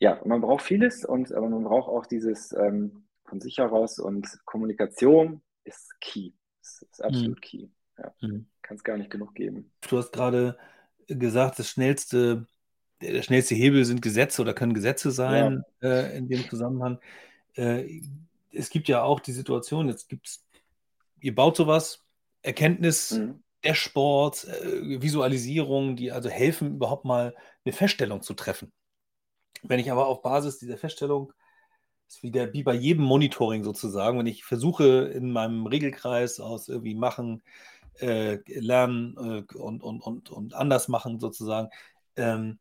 Speaker 3: ja, man braucht vieles und aber man braucht auch dieses ähm, von sich heraus und Kommunikation ist key. Ist, ist absolut mhm. key. Ja. Mhm. Kann es gar nicht genug geben.
Speaker 2: Du hast gerade gesagt, das schnellste, der schnellste Hebel sind Gesetze oder können Gesetze sein ja. äh, in dem Zusammenhang. Äh, es gibt ja auch die Situation, jetzt gibt es, ihr baut sowas, Erkenntnis, mhm. Dashboards, äh, Visualisierung, die also helfen, überhaupt mal eine Feststellung zu treffen. Wenn ich aber auf Basis dieser Feststellung ist wieder wie bei jedem Monitoring sozusagen, wenn ich versuche in meinem Regelkreis aus irgendwie machen, äh, lernen äh, und, und, und, und anders machen sozusagen, ähm,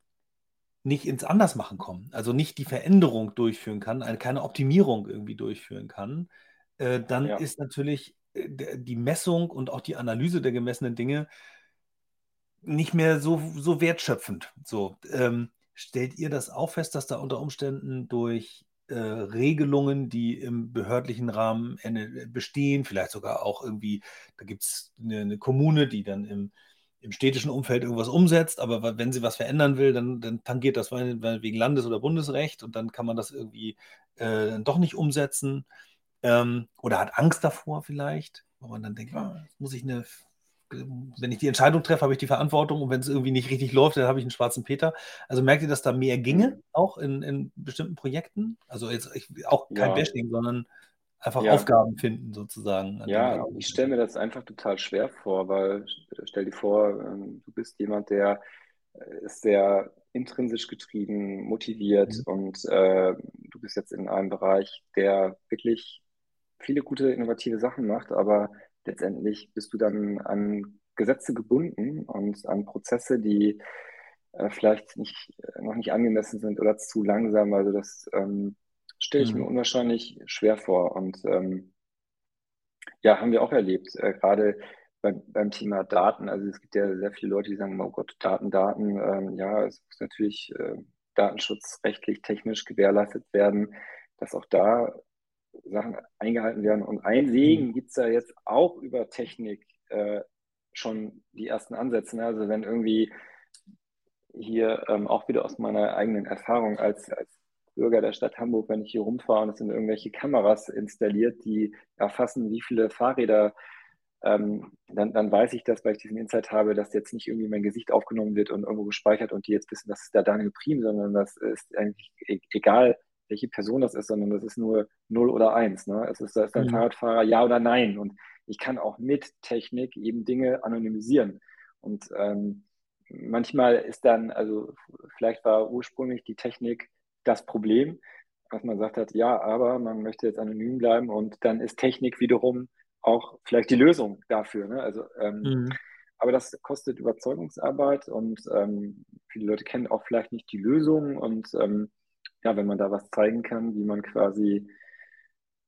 Speaker 2: nicht ins Andersmachen kommen, also nicht die Veränderung durchführen kann, eine, keine Optimierung irgendwie durchführen kann, äh, dann ja. ist natürlich äh, die Messung und auch die Analyse der gemessenen Dinge nicht mehr so, so wertschöpfend. So, ähm, stellt ihr das auch fest, dass da unter Umständen durch äh, Regelungen, die im behördlichen Rahmen bestehen, vielleicht sogar auch irgendwie, da gibt es eine, eine, Kommune, die dann im, im städtischen Umfeld irgendwas umsetzt, aber wenn sie was verändern will, dann, dann tangiert das wegen Landes- oder Bundesrecht und dann kann man das irgendwie äh, dann doch nicht umsetzen ähm, oder hat Angst davor vielleicht, wo man dann denkt, oh, muss ich eine wenn ich die Entscheidung treffe, habe ich die Verantwortung und wenn es irgendwie nicht richtig läuft, dann habe ich einen schwarzen Peter. Also merkt ihr, dass da mehr ginge, mhm. auch in, in bestimmten Projekten? Also jetzt ich, auch kein ja. Bashing, sondern einfach ja. Aufgaben finden sozusagen.
Speaker 3: Ja, ich stelle mir das einfach total schwer vor, weil stell dir vor, ähm, du bist jemand, der äh, ist sehr intrinsisch getrieben, motiviert mhm. und äh, du bist jetzt in einem Bereich, der wirklich viele gute innovative Sachen macht, aber letztendlich bist du dann an Gesetze gebunden und an Prozesse, die äh, vielleicht nicht, äh, noch nicht angemessen sind oder zu langsam. Also das ähm, stelle ich mhm. mir unwahrscheinlich schwer vor. Und ähm, ja, haben wir auch erlebt, äh, gerade beim, beim Thema Daten. Also es gibt ja sehr viele Leute, die sagen, oh Gott, Daten, Daten. Ähm, ja, es muss natürlich äh, datenschutzrechtlich, technisch gewährleistet werden, dass auch da Sachen eingehalten werden. Und ein Segen mhm. gibt es ja jetzt auch über Technik äh, schon die ersten Ansätze. Ne? Also wenn irgendwie hier ähm, auch wieder aus meiner eigenen Erfahrung als, als Bürger der Stadt Hamburg, wenn ich hier rumfahre und es sind irgendwelche Kameras installiert, die erfassen, wie viele Fahrräder, ähm, dann, dann weiß ich das, weil ich diesen Insight habe, dass jetzt nicht irgendwie mein Gesicht aufgenommen wird und irgendwo gespeichert und die jetzt wissen, das ist der Daniel Prim, sondern das ist eigentlich e-, egal, welche Person das ist, sondern das ist nur 0 oder 1. Ne? Es ist, da ist ein mhm. Fahrradfahrer ja oder nein. Und ich kann auch mit Technik eben Dinge anonymisieren. Und ähm, manchmal ist dann, also vielleicht war ursprünglich die Technik das Problem, dass man sagt hat, ja, aber man möchte jetzt anonym bleiben und dann ist Technik wiederum auch vielleicht die Lösung dafür. Ne? Also, ähm, mhm. Aber das kostet Überzeugungsarbeit und ähm, viele Leute kennen auch vielleicht nicht die Lösung und ähm, ja, wenn man da was zeigen kann, wie man quasi,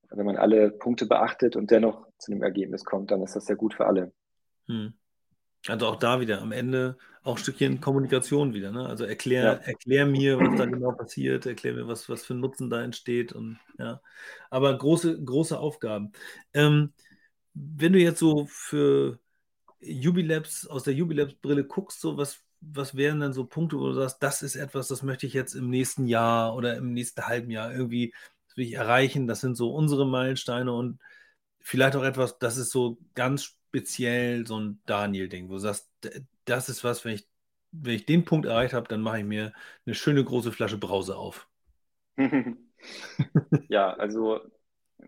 Speaker 3: wenn man alle Punkte beachtet und dennoch zu einem Ergebnis kommt, dann ist das ja gut für alle. Hm.
Speaker 2: Also auch da wieder am Ende auch ein Stückchen Kommunikation wieder. Ne? Also erklär, ja. erklär mir, was da genau passiert, erklär mir, was, was für Nutzen da entsteht. Und, ja. Aber große, große Aufgaben. Ähm, wenn du jetzt so für Jubilabs, aus der Jubilabs-Brille guckst, so was, was wären denn so Punkte, wo du sagst, das ist etwas, das möchte ich jetzt im nächsten Jahr oder im nächsten halben Jahr irgendwie will ich erreichen? Das sind so unsere Meilensteine und vielleicht auch etwas, das ist so ganz speziell so ein Daniel-Ding, wo du sagst, das ist was, wenn ich, wenn ich den Punkt erreicht habe, dann mache ich mir eine schöne große Flasche Brause auf.
Speaker 3: ja, also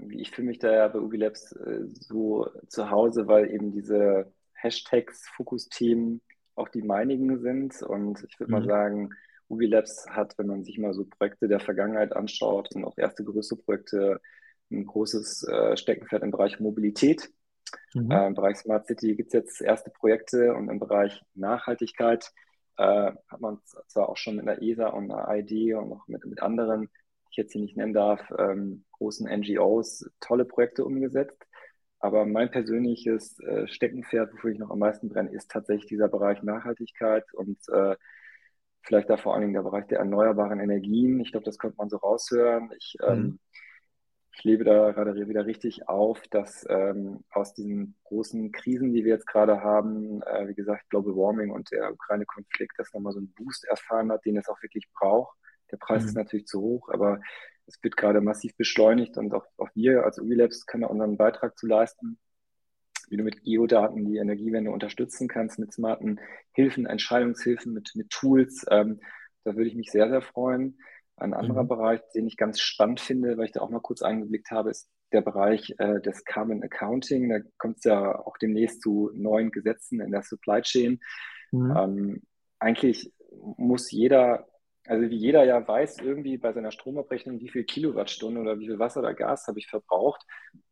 Speaker 3: ich fühle mich da ja bei Ubi Labs äh, so zu Hause, weil eben diese Hashtags, Fokusthemen auch die meinigen sind. Und ich würde mhm. mal sagen, Ubi Labs hat, wenn man sich mal so Projekte der Vergangenheit anschaut und auch erste größere Projekte, ein großes äh, Steckenpferd im Bereich Mobilität. Mhm. Äh, Im Bereich Smart City gibt es jetzt erste Projekte und im Bereich Nachhaltigkeit äh, hat man zwar auch schon mit einer ESA und einer ID und noch mit, mit anderen, die ich jetzt hier nicht nennen darf, ähm, großen NGOs tolle Projekte umgesetzt. Aber mein persönliches äh, Steckenpferd, wofür ich noch am meisten brenne, ist tatsächlich dieser Bereich Nachhaltigkeit und äh, vielleicht da vor allen Dingen der Bereich der erneuerbaren Energien. Ich glaube, das könnte man so raushören. Ich, ähm, mhm. Ich lebe da gerade wieder richtig auf, dass ähm, aus diesen großen Krisen, die wir jetzt gerade haben, äh, wie gesagt, Global Warming und der Ukraine-Konflikt, das nochmal so einen Boost erfahren hat, den es auch wirklich braucht. Der Preis mhm. ist natürlich zu hoch, aber es wird gerade massiv beschleunigt und auch, auch wir als Ubilabs können da unseren Beitrag zu leisten wie du mit Geodaten die Energiewende unterstützen kannst, mit smarten Hilfen, Entscheidungshilfen, mit, mit Tools. Ähm, da würde ich mich sehr, sehr freuen. Ein anderer mhm. Bereich, den ich ganz spannend finde, weil ich da auch mal kurz eingeblickt habe, ist der Bereich äh, des Carbon Accounting. Da kommt es ja auch demnächst zu neuen Gesetzen in der Supply Chain. Mhm. Ähm, eigentlich muss jeder also wie jeder ja weiß, irgendwie bei seiner Stromabrechnung, wie viel Kilowattstunden oder wie viel Wasser oder Gas habe ich verbraucht,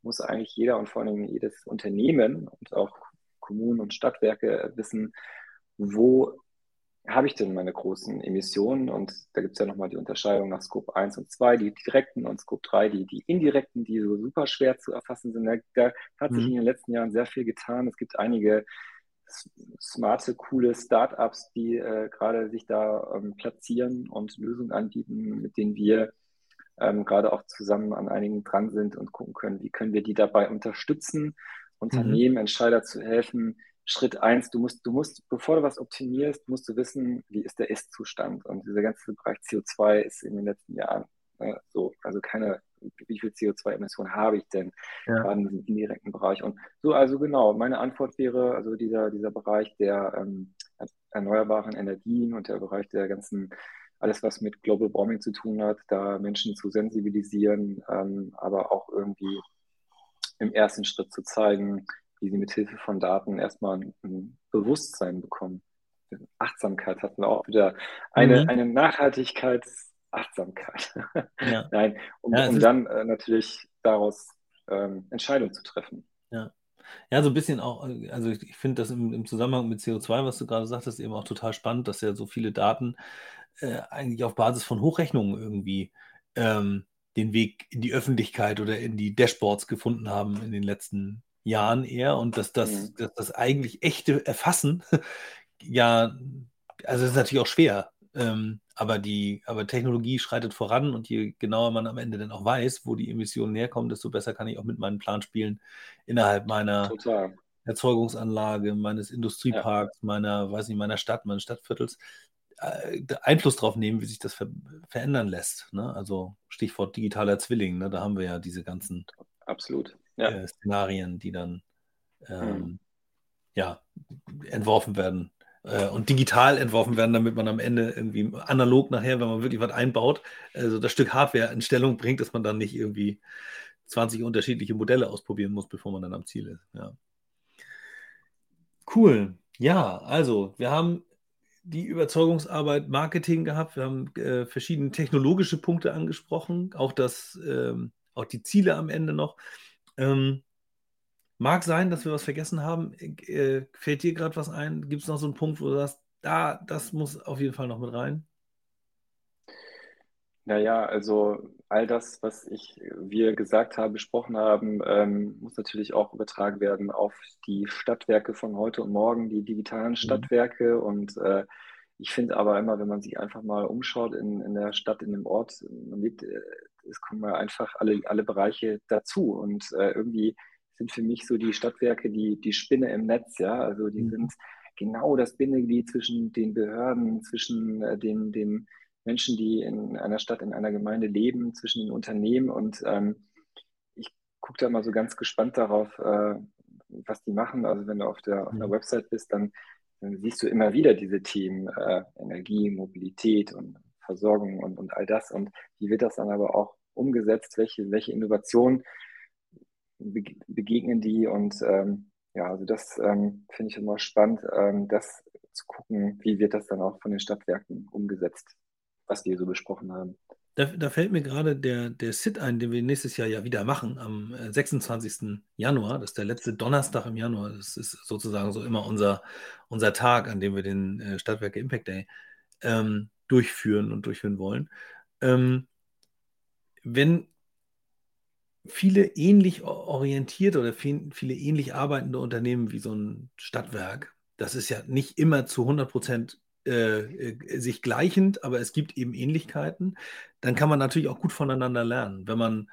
Speaker 3: muss eigentlich jeder und vor allem jedes Unternehmen und auch Kommunen und Stadtwerke wissen, wo habe ich denn meine großen Emissionen? Und da gibt es ja nochmal die Unterscheidung nach Scope 1 und 2, die direkten und Scope 3, die, die indirekten, die so super schwer zu erfassen sind. Da, da hat sich mhm. in den letzten Jahren sehr viel getan. Es gibt einige smarte, coole Startups, die äh, gerade sich da ähm, platzieren und Lösungen anbieten, mit denen wir ähm, gerade auch zusammen an einigen dran sind und gucken können, wie können wir die dabei unterstützen, Unternehmen, mhm. Entscheider zu helfen. Schritt eins, du musst, du musst, bevor du was optimierst, musst du wissen, wie ist der Ist-Zustand. Und dieser ganze Bereich CO2 ist in den letzten Jahren äh, so, also keine wie viel CO2-Emissionen habe ich denn ja. gerade in diesem indirekten Bereich. Und so, also genau, meine Antwort wäre, also dieser, dieser Bereich der ähm, erneuerbaren Energien und der Bereich der ganzen, alles was mit Global Warming zu tun hat, da Menschen zu sensibilisieren, ähm, aber auch irgendwie im ersten Schritt zu zeigen, wie sie mit Hilfe von Daten erstmal ein, ein Bewusstsein bekommen. Achtsamkeit hatten wir auch wieder eine, mhm. eine Nachhaltigkeits- Achtsamkeit. Ja. Nein, um, ja, um dann äh, natürlich daraus ähm, Entscheidungen zu treffen.
Speaker 2: Ja. Ja, so ein bisschen auch, also ich, ich finde das im, im, Zusammenhang mit CO2, was du gerade sagtest, eben auch total spannend, dass ja so viele Daten äh, eigentlich auf Basis von Hochrechnungen irgendwie ähm, den Weg in die Öffentlichkeit oder in die Dashboards gefunden haben in den letzten Jahren eher und dass das, mhm. dass das eigentlich echte Erfassen ja, also es ist natürlich auch schwer, ähm, aber die, aber Technologie schreitet voran und je genauer man am Ende dann auch weiß, wo die Emissionen herkommen, desto besser kann ich auch mit meinem Plan spielen innerhalb meiner Total. Erzeugungsanlage, meines Industrieparks, ja. meiner, weiß nicht, meiner Stadt, meines Stadtviertels äh, Einfluss darauf nehmen, wie sich das ver verändern lässt. Ne? Also Stichwort digitaler Zwilling, ne? da haben wir ja diese ganzen
Speaker 3: Absolut.
Speaker 2: Ja. Äh, Szenarien, die dann ähm, mhm. ja, entworfen werden äh, und digital entworfen werden, damit man am Ende irgendwie analog nachher, wenn man wirklich was einbaut, also das Stück Hardware in Stellung bringt, dass man dann nicht irgendwie 20 unterschiedliche Modelle ausprobieren muss, bevor man dann am Ziel ist. Ja. Cool. Ja, also wir haben die Überzeugungsarbeit Marketing gehabt, wir haben äh, verschiedene technologische Punkte angesprochen, auch das, ähm, auch die Ziele am Ende noch. Ähm, Mag sein, dass wir was vergessen haben. Äh, fällt dir gerade was ein? Gibt es noch so einen Punkt, wo du sagst, da, das muss auf jeden Fall noch mit rein?
Speaker 3: Naja, also all das, was ich, wir gesagt haben, besprochen haben, ähm, muss natürlich auch übertragen werden auf die Stadtwerke von heute und morgen, die digitalen mhm. Stadtwerke. Und äh, ich finde aber immer, wenn man sich einfach mal umschaut in, in der Stadt, in dem Ort, man lebt, äh, es kommen ja einfach alle, alle Bereiche dazu. Und äh, irgendwie sind für mich so die Stadtwerke die, die Spinne im Netz, ja. Also die mhm. sind genau das Bindeglied zwischen den Behörden, zwischen äh, den, den Menschen, die in einer Stadt, in einer Gemeinde leben, zwischen den Unternehmen. Und ähm, ich gucke da mal so ganz gespannt darauf, äh, was die machen. Also wenn du auf der, auf der mhm. Website bist, dann, dann, siehst du immer wieder diese Themen äh, Energie, Mobilität und Versorgung und, und all das. Und wie wird das dann aber auch umgesetzt? Welche, welche Innovationen begegnen die und ähm, ja, also das ähm, finde ich immer spannend, ähm, das zu gucken, wie wird das dann auch von den Stadtwerken umgesetzt, was wir so besprochen haben.
Speaker 2: Da, da, fällt mir gerade der, der Sit ein, den wir nächstes Jahr ja wieder machen, am 26. Äh, Januar. Das ist der letzte Donnerstag im Januar. Das ist sozusagen so immer unser, unser Tag, an dem wir den äh, Stadtwerke Impact Day ähm, durchführen und durchführen wollen. Ähm, wenn viele ähnlich orientierte oder viele ähnlich arbeitende Unternehmen wie so ein Stadtwerk, das ist ja nicht immer zu 100 Prozent äh, äh, sich gleichend, aber es gibt eben Ähnlichkeiten, dann kann man natürlich auch gut voneinander lernen. Wenn man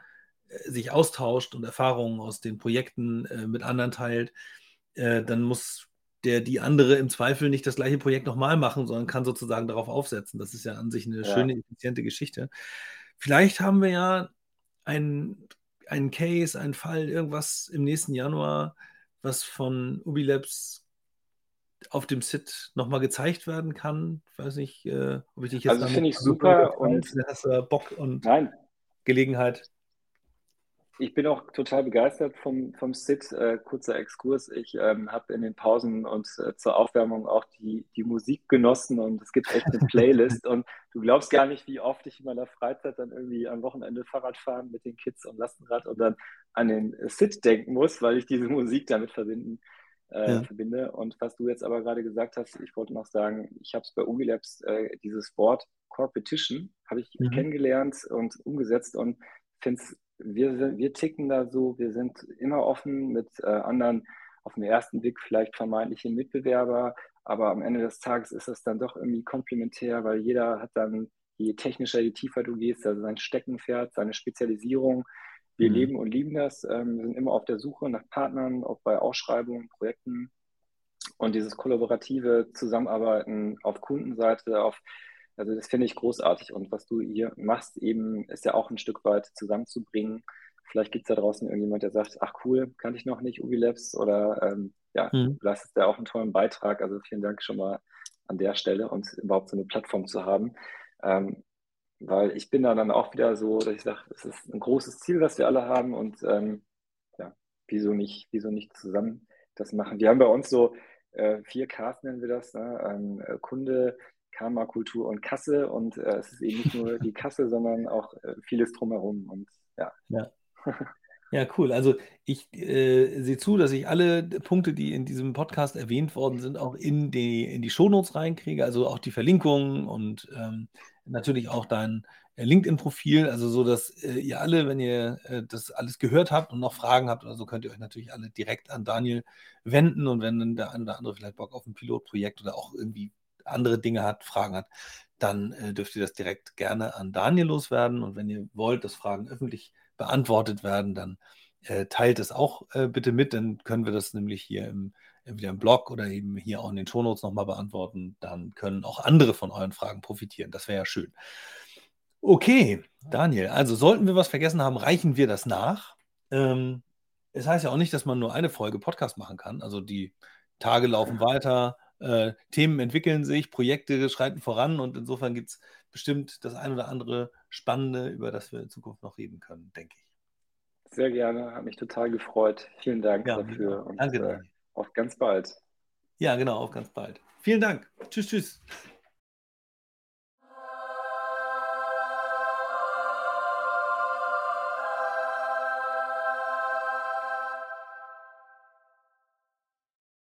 Speaker 2: äh, sich austauscht und Erfahrungen aus den Projekten äh, mit anderen teilt, äh, dann muss der die andere im Zweifel nicht das gleiche Projekt nochmal machen, sondern kann sozusagen darauf aufsetzen. Das ist ja an sich eine ja. schöne, effiziente Geschichte. Vielleicht haben wir ja einen, einen Case, einen Fall, irgendwas im nächsten Januar, was von Ubilabs auf dem Sit nochmal gezeigt werden kann. Ich weiß nicht, äh, ob ich dich
Speaker 3: jetzt. Also finde ich super und
Speaker 2: hast du Bock und Nein. Gelegenheit.
Speaker 3: Ich bin auch total begeistert vom, vom Sit. Äh, kurzer Exkurs. Ich ähm, habe in den Pausen und äh, zur Aufwärmung auch die, die Musik genossen und es gibt echt eine Playlist. und du glaubst gar nicht, wie oft ich in meiner Freizeit dann irgendwie am Wochenende Fahrrad fahren mit den Kids und Lastenrad und dann an den Sit denken muss, weil ich diese Musik damit verbinden äh, ja. verbinde. Und was du jetzt aber gerade gesagt hast, ich wollte noch sagen, ich habe es bei Umilabs, äh, dieses Wort Corpetition, habe ich mhm. kennengelernt und umgesetzt und finde es, wir, wir ticken da so, wir sind immer offen mit äh, anderen, auf den ersten Blick vielleicht vermeintliche Mitbewerber, aber am Ende des Tages ist es dann doch irgendwie komplementär, weil jeder hat dann, je technischer, je tiefer du gehst, also sein Steckenpferd, seine Spezialisierung, wir mhm. leben und lieben das, ähm, sind immer auf der Suche nach Partnern, auch bei Ausschreibungen, Projekten und dieses kollaborative Zusammenarbeiten auf Kundenseite, auf, also das finde ich großartig und was du hier machst eben, ist ja auch ein Stück weit zusammenzubringen. Vielleicht gibt es da draußen irgendjemand, der sagt, ach cool, kann ich noch nicht, Ubi Labs oder ähm, ja, mhm. du leistest ja auch einen tollen Beitrag, also vielen Dank schon mal an der Stelle und überhaupt so eine Plattform zu haben. Ähm, weil ich bin da dann auch wieder so, dass ich sage, es ist ein großes Ziel, was wir alle haben und ähm, ja, wieso nicht, wieso nicht zusammen das machen. Wir haben bei uns so äh, vier Ks nennen wir das, ne? ähm, äh, Kunde, Karma, Kultur und Kasse und äh, es ist eben nicht nur die Kasse, sondern auch äh, vieles drumherum und ja.
Speaker 2: Ja. Ja, cool. Also ich äh, sehe zu, dass ich alle Punkte, die in diesem Podcast erwähnt worden sind, auch in die, in die Shownotes reinkriege. Also auch die Verlinkungen und ähm, natürlich auch dein äh, LinkedIn-Profil. Also so, dass äh, ihr alle, wenn ihr äh, das alles gehört habt und noch Fragen habt oder so, könnt ihr euch natürlich alle direkt an Daniel wenden. Und wenn dann der eine oder andere vielleicht Bock auf ein Pilotprojekt oder auch irgendwie andere Dinge hat, Fragen hat, dann äh, dürft ihr das direkt gerne an Daniel loswerden. Und wenn ihr wollt, dass Fragen öffentlich beantwortet werden, dann äh, teilt es auch äh, bitte mit, dann können wir das nämlich hier im, entweder im Blog oder eben hier auch in den Shownotes nochmal beantworten. Dann können auch andere von euren Fragen profitieren. Das wäre ja schön. Okay, Daniel, also sollten wir was vergessen haben, reichen wir das nach. Ähm, es heißt ja auch nicht, dass man nur eine Folge Podcast machen kann. Also die Tage laufen weiter, äh, Themen entwickeln sich, Projekte schreiten voran und insofern gibt es bestimmt das ein oder andere Spannende, über das wir in Zukunft noch reden können, denke ich.
Speaker 3: Sehr gerne, hat mich total gefreut. Vielen Dank ja, dafür
Speaker 2: und Danke,
Speaker 3: äh, auf ganz bald.
Speaker 2: Ja, genau, auf ganz bald. Vielen Dank. Tschüss, tschüss.